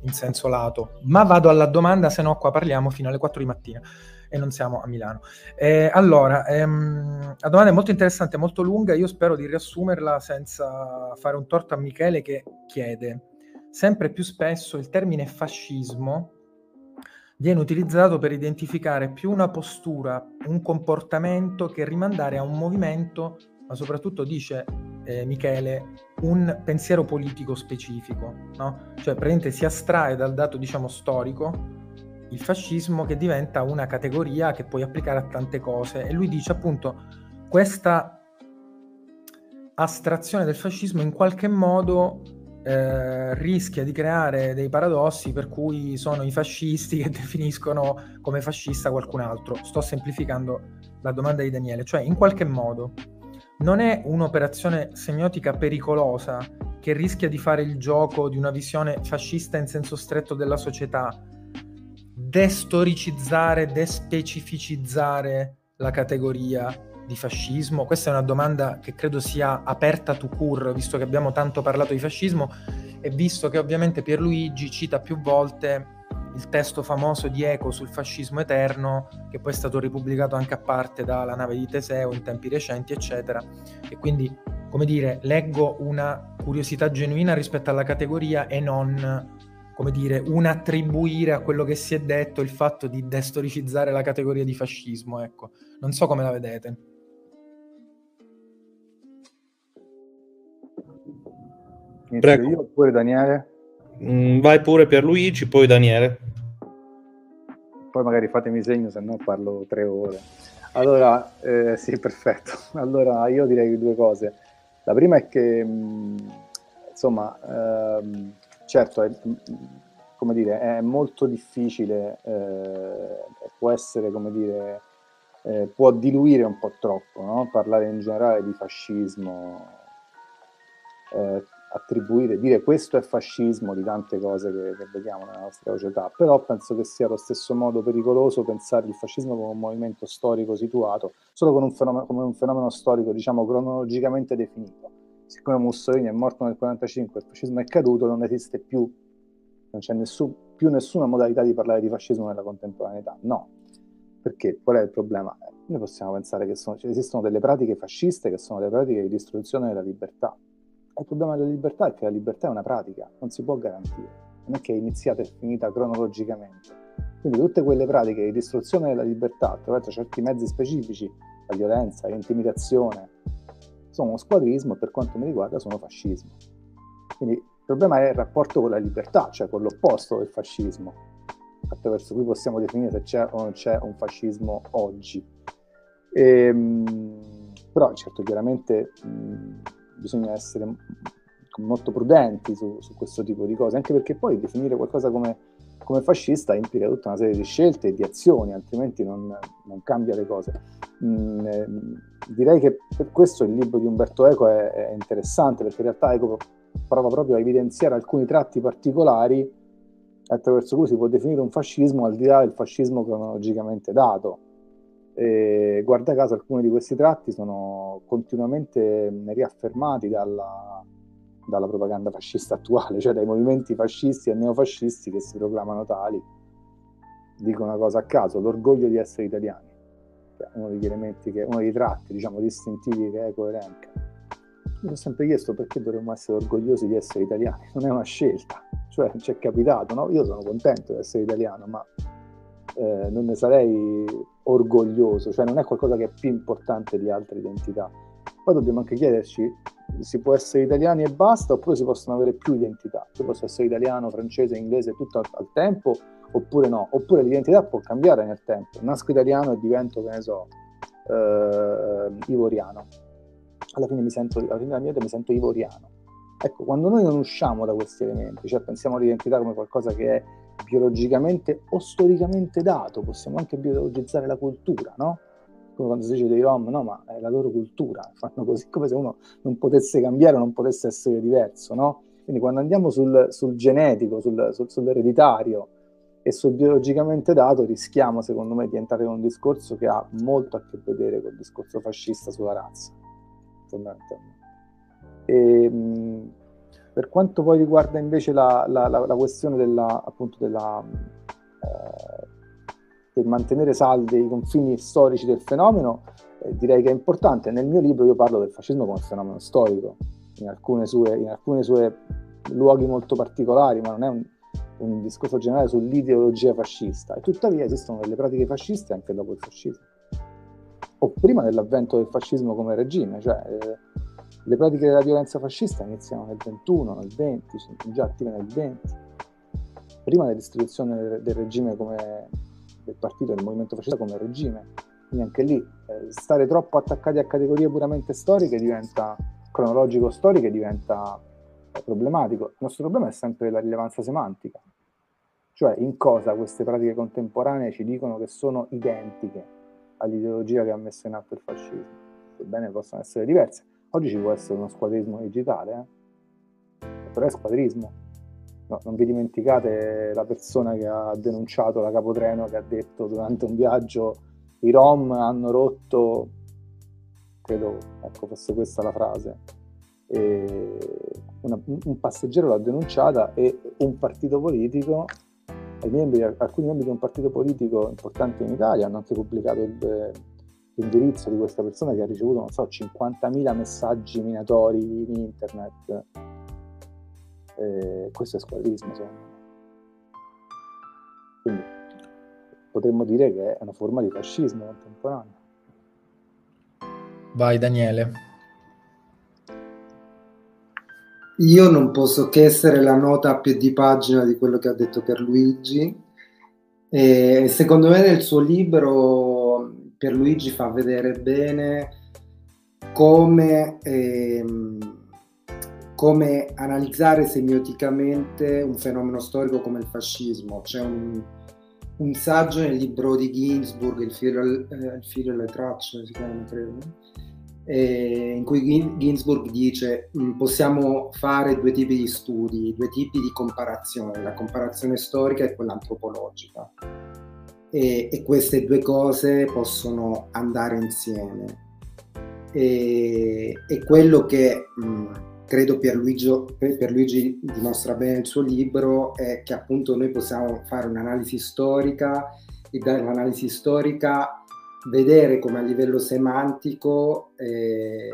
in senso lato. Ma vado alla domanda, se no qua parliamo fino alle 4 di mattina e non siamo a Milano. Eh, allora, ehm, la domanda è molto interessante, molto lunga, io spero di riassumerla senza fare un torto a Michele che chiede sempre più spesso il termine fascismo viene utilizzato per identificare più una postura, un comportamento che rimandare a un movimento, ma soprattutto dice eh, Michele, un pensiero politico specifico, no? Cioè, praticamente si astrae dal dato, diciamo, storico il fascismo che diventa una categoria che puoi applicare a tante cose e lui dice appunto questa astrazione del fascismo in qualche modo eh, rischia di creare dei paradossi per cui sono i fascisti che definiscono come fascista qualcun altro. Sto semplificando la domanda di Daniele, cioè in qualche modo non è un'operazione semiotica pericolosa che rischia di fare il gioco di una visione fascista in senso stretto della società, destoricizzare, despecificizzare la categoria di fascismo? Questa è una domanda che credo sia aperta to cure, visto che abbiamo tanto parlato di fascismo e visto che ovviamente Pierluigi cita più volte il testo famoso di Eco sul fascismo eterno, che poi è stato ripubblicato anche a parte dalla nave di Teseo in tempi recenti, eccetera. E quindi, come dire, leggo una curiosità genuina rispetto alla categoria e non, come dire, un attribuire a quello che si è detto il fatto di destoricizzare la categoria di fascismo, ecco. Non so come la vedete. Prego. Io oppure Daniele? Mm, vai pure Pierluigi, poi Daniele. Poi magari fatemi segno, se no parlo tre ore. Allora, eh, sì, perfetto. Allora, io direi due cose. La prima è che, mh, mm, insomma, ehm, certo, è, mm, come dire, è molto difficile, eh, può essere, come dire, eh, può diluire un po' troppo, no? parlare in generale di fascismo, eh, attribuire, dire questo è fascismo di tante cose che, che, vediamo nella nostra società, però penso che sia allo stesso modo pericoloso pensare il fascismo come un movimento storico situato solo un fenomeno, come un fenomeno storico, diciamo, cronologicamente definito. Siccome Mussolini è morto nel 1945 e il fascismo è caduto, non esiste più, non c'è nessun, più nessuna modalità di parlare di fascismo nella contemporaneità. No. Perché? Qual è il problema? Noi possiamo pensare che sono, cioè, esistono delle pratiche fasciste che sono le pratiche di distruzione della libertà il problema della libertà è che la libertà è una pratica, non si può garantire, non è che è iniziata e finita cronologicamente. Quindi tutte quelle pratiche di distruzione della libertà attraverso certi mezzi specifici, la violenza, l'intimidazione, sono squadrismo e per quanto mi riguarda sono fascismo. Quindi il problema è il rapporto con la libertà, cioè con l'opposto del fascismo, attraverso cui possiamo definire se c'è o non c'è un fascismo oggi. E, ehm, però certo, chiaramente bisogna essere molto prudenti su, su, questo tipo di cose, anche perché poi definire qualcosa come, come, fascista implica tutta una serie di scelte e di azioni, altrimenti non, non cambia le cose. Mm, eh, direi che per questo il libro di Umberto Eco è, è, interessante, perché in realtà Eco prova proprio a evidenziare alcuni tratti particolari attraverso cui si può definire un fascismo al di là del fascismo cronologicamente dato e guarda caso alcuni di questi tratti sono continuamente riaffermati dalla, dalla propaganda fascista attuale, cioè dai movimenti fascisti e neofascisti che si proclamano tali. Dico una cosa a caso, l'orgoglio di essere italiani, uno degli elementi, che, uno dei tratti diciamo, distintivi che Eco elenca. Mi ho sempre chiesto perché dovremmo essere orgogliosi di essere italiani, non è una scelta, cioè ci è capitato, no? Io sono contento di essere italiano, ma eh, non ne sarei orgoglioso, cioè non è qualcosa che è più importante di altre identità. Poi dobbiamo anche chiederci, si può essere italiani e basta oppure si possono avere più identità? Io posso essere italiano, francese, inglese tutto al, al tempo oppure no? Oppure l'identità può cambiare nel tempo. Nasco italiano e divento, che ne so, eh, ivoriano. Alla fine, mi sento, alla fine della mia vita mi sento ivoriano. Ecco, quando noi non usciamo da questi elementi, cioè pensiamo all'identità come qualcosa che è biologicamente o storicamente dato, possiamo anche biologizzare la cultura, no? Come quando si dice dei Rom, no, ma è la loro cultura, fanno così come se uno non potesse cambiare, non potesse essere diverso, no? Quindi quando andiamo sul, sul genetico, sul, sul, sull'ereditario e sul biologicamente dato, rischiamo, secondo me, di entrare in un discorso che ha molto a che vedere col discorso fascista sulla razza, fondamentalmente. E, mh, per quanto poi riguarda invece la, la, la, la questione della, appunto della, eh, del mantenere saldi i confini storici del fenomeno, eh, direi che è importante. Nel mio libro io parlo del fascismo come fenomeno storico, in alcune sue, in alcune sue luoghi molto particolari, ma non è un, un discorso generale sull'ideologia fascista. E tuttavia esistono delle pratiche fasciste anche dopo il fascismo, o prima dell'avvento del fascismo come regime, cioè... Eh, Le pratiche della violenza fascista iniziano nel 21, nel 20, sono già attive nel 20, prima dell'istituzione del regime come del partito del movimento fascista come regime. Quindi anche lì eh, stare troppo attaccati a categorie puramente storiche diventa cronologico-storiche diventa eh, problematico. Il nostro problema è sempre la rilevanza semantica, cioè in cosa queste pratiche contemporanee ci dicono che sono identiche all'ideologia che ha messo in atto il fascismo. Sebbene possano essere diverse, Oggi ci può essere uno squadrismo digitale, eh? però è squadrismo. No, non vi dimenticate la persona che ha denunciato la capotreno che ha detto durante un viaggio i Rom hanno rotto, credo ecco, fosse questa la frase, una, un passeggero l'ha denunciata e un partito politico, membri, alcuni membri di un partito politico importante in Italia hanno anche pubblicato il, l'indirizzo di questa persona che ha ricevuto, non so, 50.000 messaggi minatori in internet. Eh, questo è squadrismo, secondo me. Quindi potremmo dire che è una forma di fascismo contemporaneo. Vai Daniele. Io non posso che essere la nota a piedi pagina di quello che ha detto Pierluigi. E secondo me nel suo libro Pierluigi fa vedere bene come, ehm, come analizzare semioticamente un fenomeno storico come il fascismo. C'è un, un saggio nel libro di Ginsburg, Il filo, eh, il filo e le tracce, si chiama, credo, eh, in cui Ginsburg dice mm, possiamo fare due tipi di studi, due tipi di comparazione, la comparazione storica e quella antropologica e, e queste due cose possono andare insieme. E, e quello che mh, credo Pierluigi, Pierluigi dimostra bene nel suo libro è che appunto noi possiamo fare un'analisi storica e dall'analisi storica vedere come a livello semantico eh,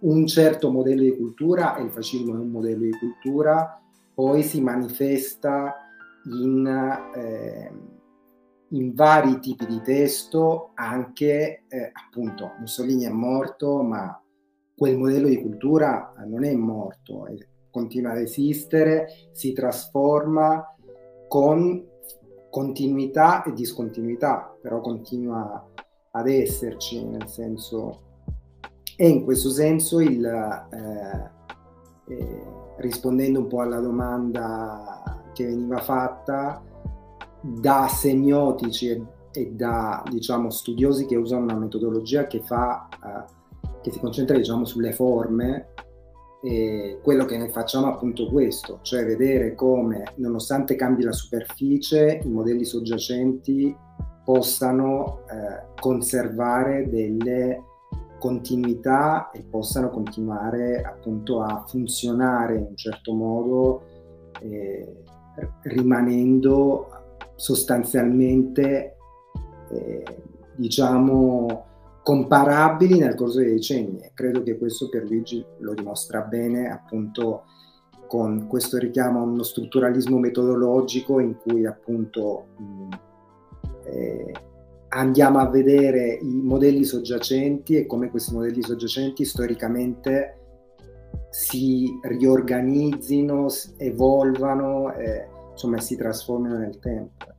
un certo modello di cultura, e il fascismo è un modello di cultura, poi si manifesta in... Eh, in vari tipi di testo, anche eh, appunto Mussolini è morto, ma quel modello di cultura non è morto, continua ad esistere, si trasforma con continuità e discontinuità, però continua ad esserci, nel senso, e in questo senso il, eh, eh, rispondendo un po' alla domanda che veniva fatta, da semiotici e, e, da diciamo, studiosi che usano una metodologia che, fa, uh, che si concentra diciamo, sulle forme, e quello che noi facciamo è appunto questo, cioè vedere come nonostante cambi la superficie, i modelli soggiacenti possano eh, conservare delle continuità e possano continuare appunto a funzionare in un certo modo eh, rimanendo sostanzialmente eh, diciamo comparabili nel corso dei decenni. Credo che questo per Luigi lo dimostra bene appunto con questo richiamo a uno strutturalismo metodologico in cui appunto mh, eh, andiamo a vedere i modelli soggiacenti e come questi modelli soggiacenti storicamente si riorganizzino, evolvano. Eh, insomma si trasformino nel tempo.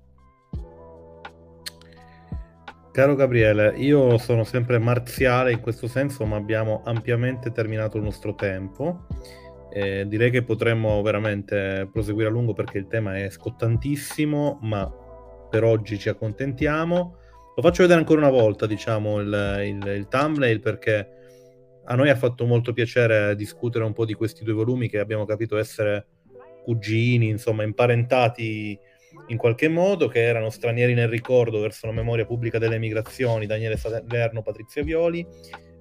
Caro Gabriele, io sono sempre marziale in questo senso, ma abbiamo ampiamente terminato il nostro tempo. Eh, direi che potremmo veramente proseguire a lungo perché il tema è scottantissimo, ma per oggi ci accontentiamo. Lo faccio vedere ancora una volta, diciamo, il, il, il thumbnail perché a noi ha fatto molto piacere discutere un po' di questi due volumi che abbiamo capito essere cugini, insomma, imparentati in qualche modo, che erano stranieri nel ricordo verso la memoria pubblica delle migrazioni, Daniele Salerno, Patrizia Violi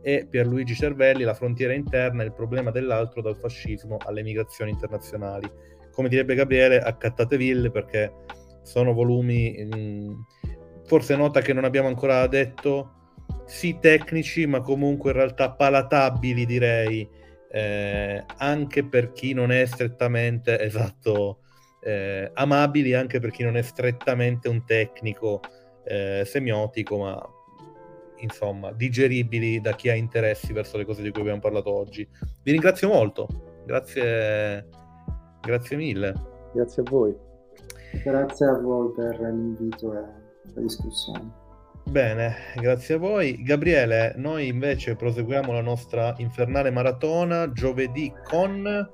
e Pierluigi Cervelli, La frontiera interna e il problema dell'altro dal fascismo alle migrazioni internazionali. Come direbbe Gabriele, accattateville perché sono volumi, mh, mm, forse nota che non abbiamo ancora detto, sì tecnici, ma comunque in realtà palatabili direi, eh, anche per chi non è strettamente esatto eh, amabili anche per chi non è strettamente un tecnico eh, semiotico ma insomma, digeribili da chi ha interessi verso le cose di cui abbiamo parlato oggi. Vi ringrazio molto, grazie, grazie mille. Grazie a voi. Grazie a voi per l'invito e la discussione. Bene, grazie a voi. Gabriele, noi invece proseguiamo la nostra infernale maratona giovedì con...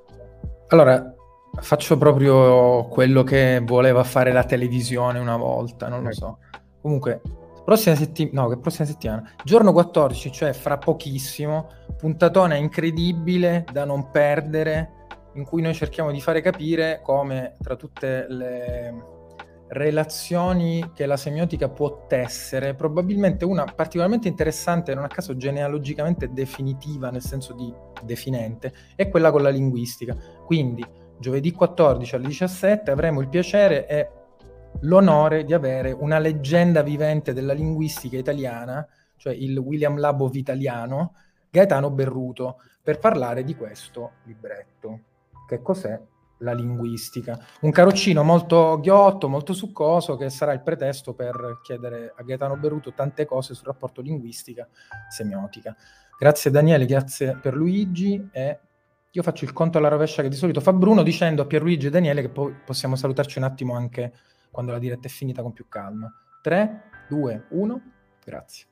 Allora, faccio proprio quello che voleva fare la televisione una volta, non lo ecco. so. Comunque, prossima settimana, no, che prossima settimana, giorno 14, cioè fra pochissimo, puntatona incredibile da non perdere, in cui noi cerchiamo di fare capire come tra tutte le relazioni che la semiotica può tessere, probabilmente una particolarmente interessante, non a caso genealogicamente definitiva, nel senso di definente, è quella con la linguistica. Quindi giovedì 14 alle 17 avremo il piacere e l'onore di avere una leggenda vivente della linguistica italiana, cioè il William Labov italiano, Gaetano Berruto, per parlare di questo libretto. Che cos'è? la linguistica. Un carroccino molto ghiotto, molto succoso, che sarà il pretesto per chiedere a Gaetano Beruto tante cose sul rapporto linguistica-semiotica. Grazie Daniele, grazie per Luigi e io faccio il conto alla rovescia che di solito fa Bruno dicendo a Pierluigi e Daniele che poi possiamo salutarci un attimo anche quando la diretta è finita con più calma. 3, 2, 1, grazie.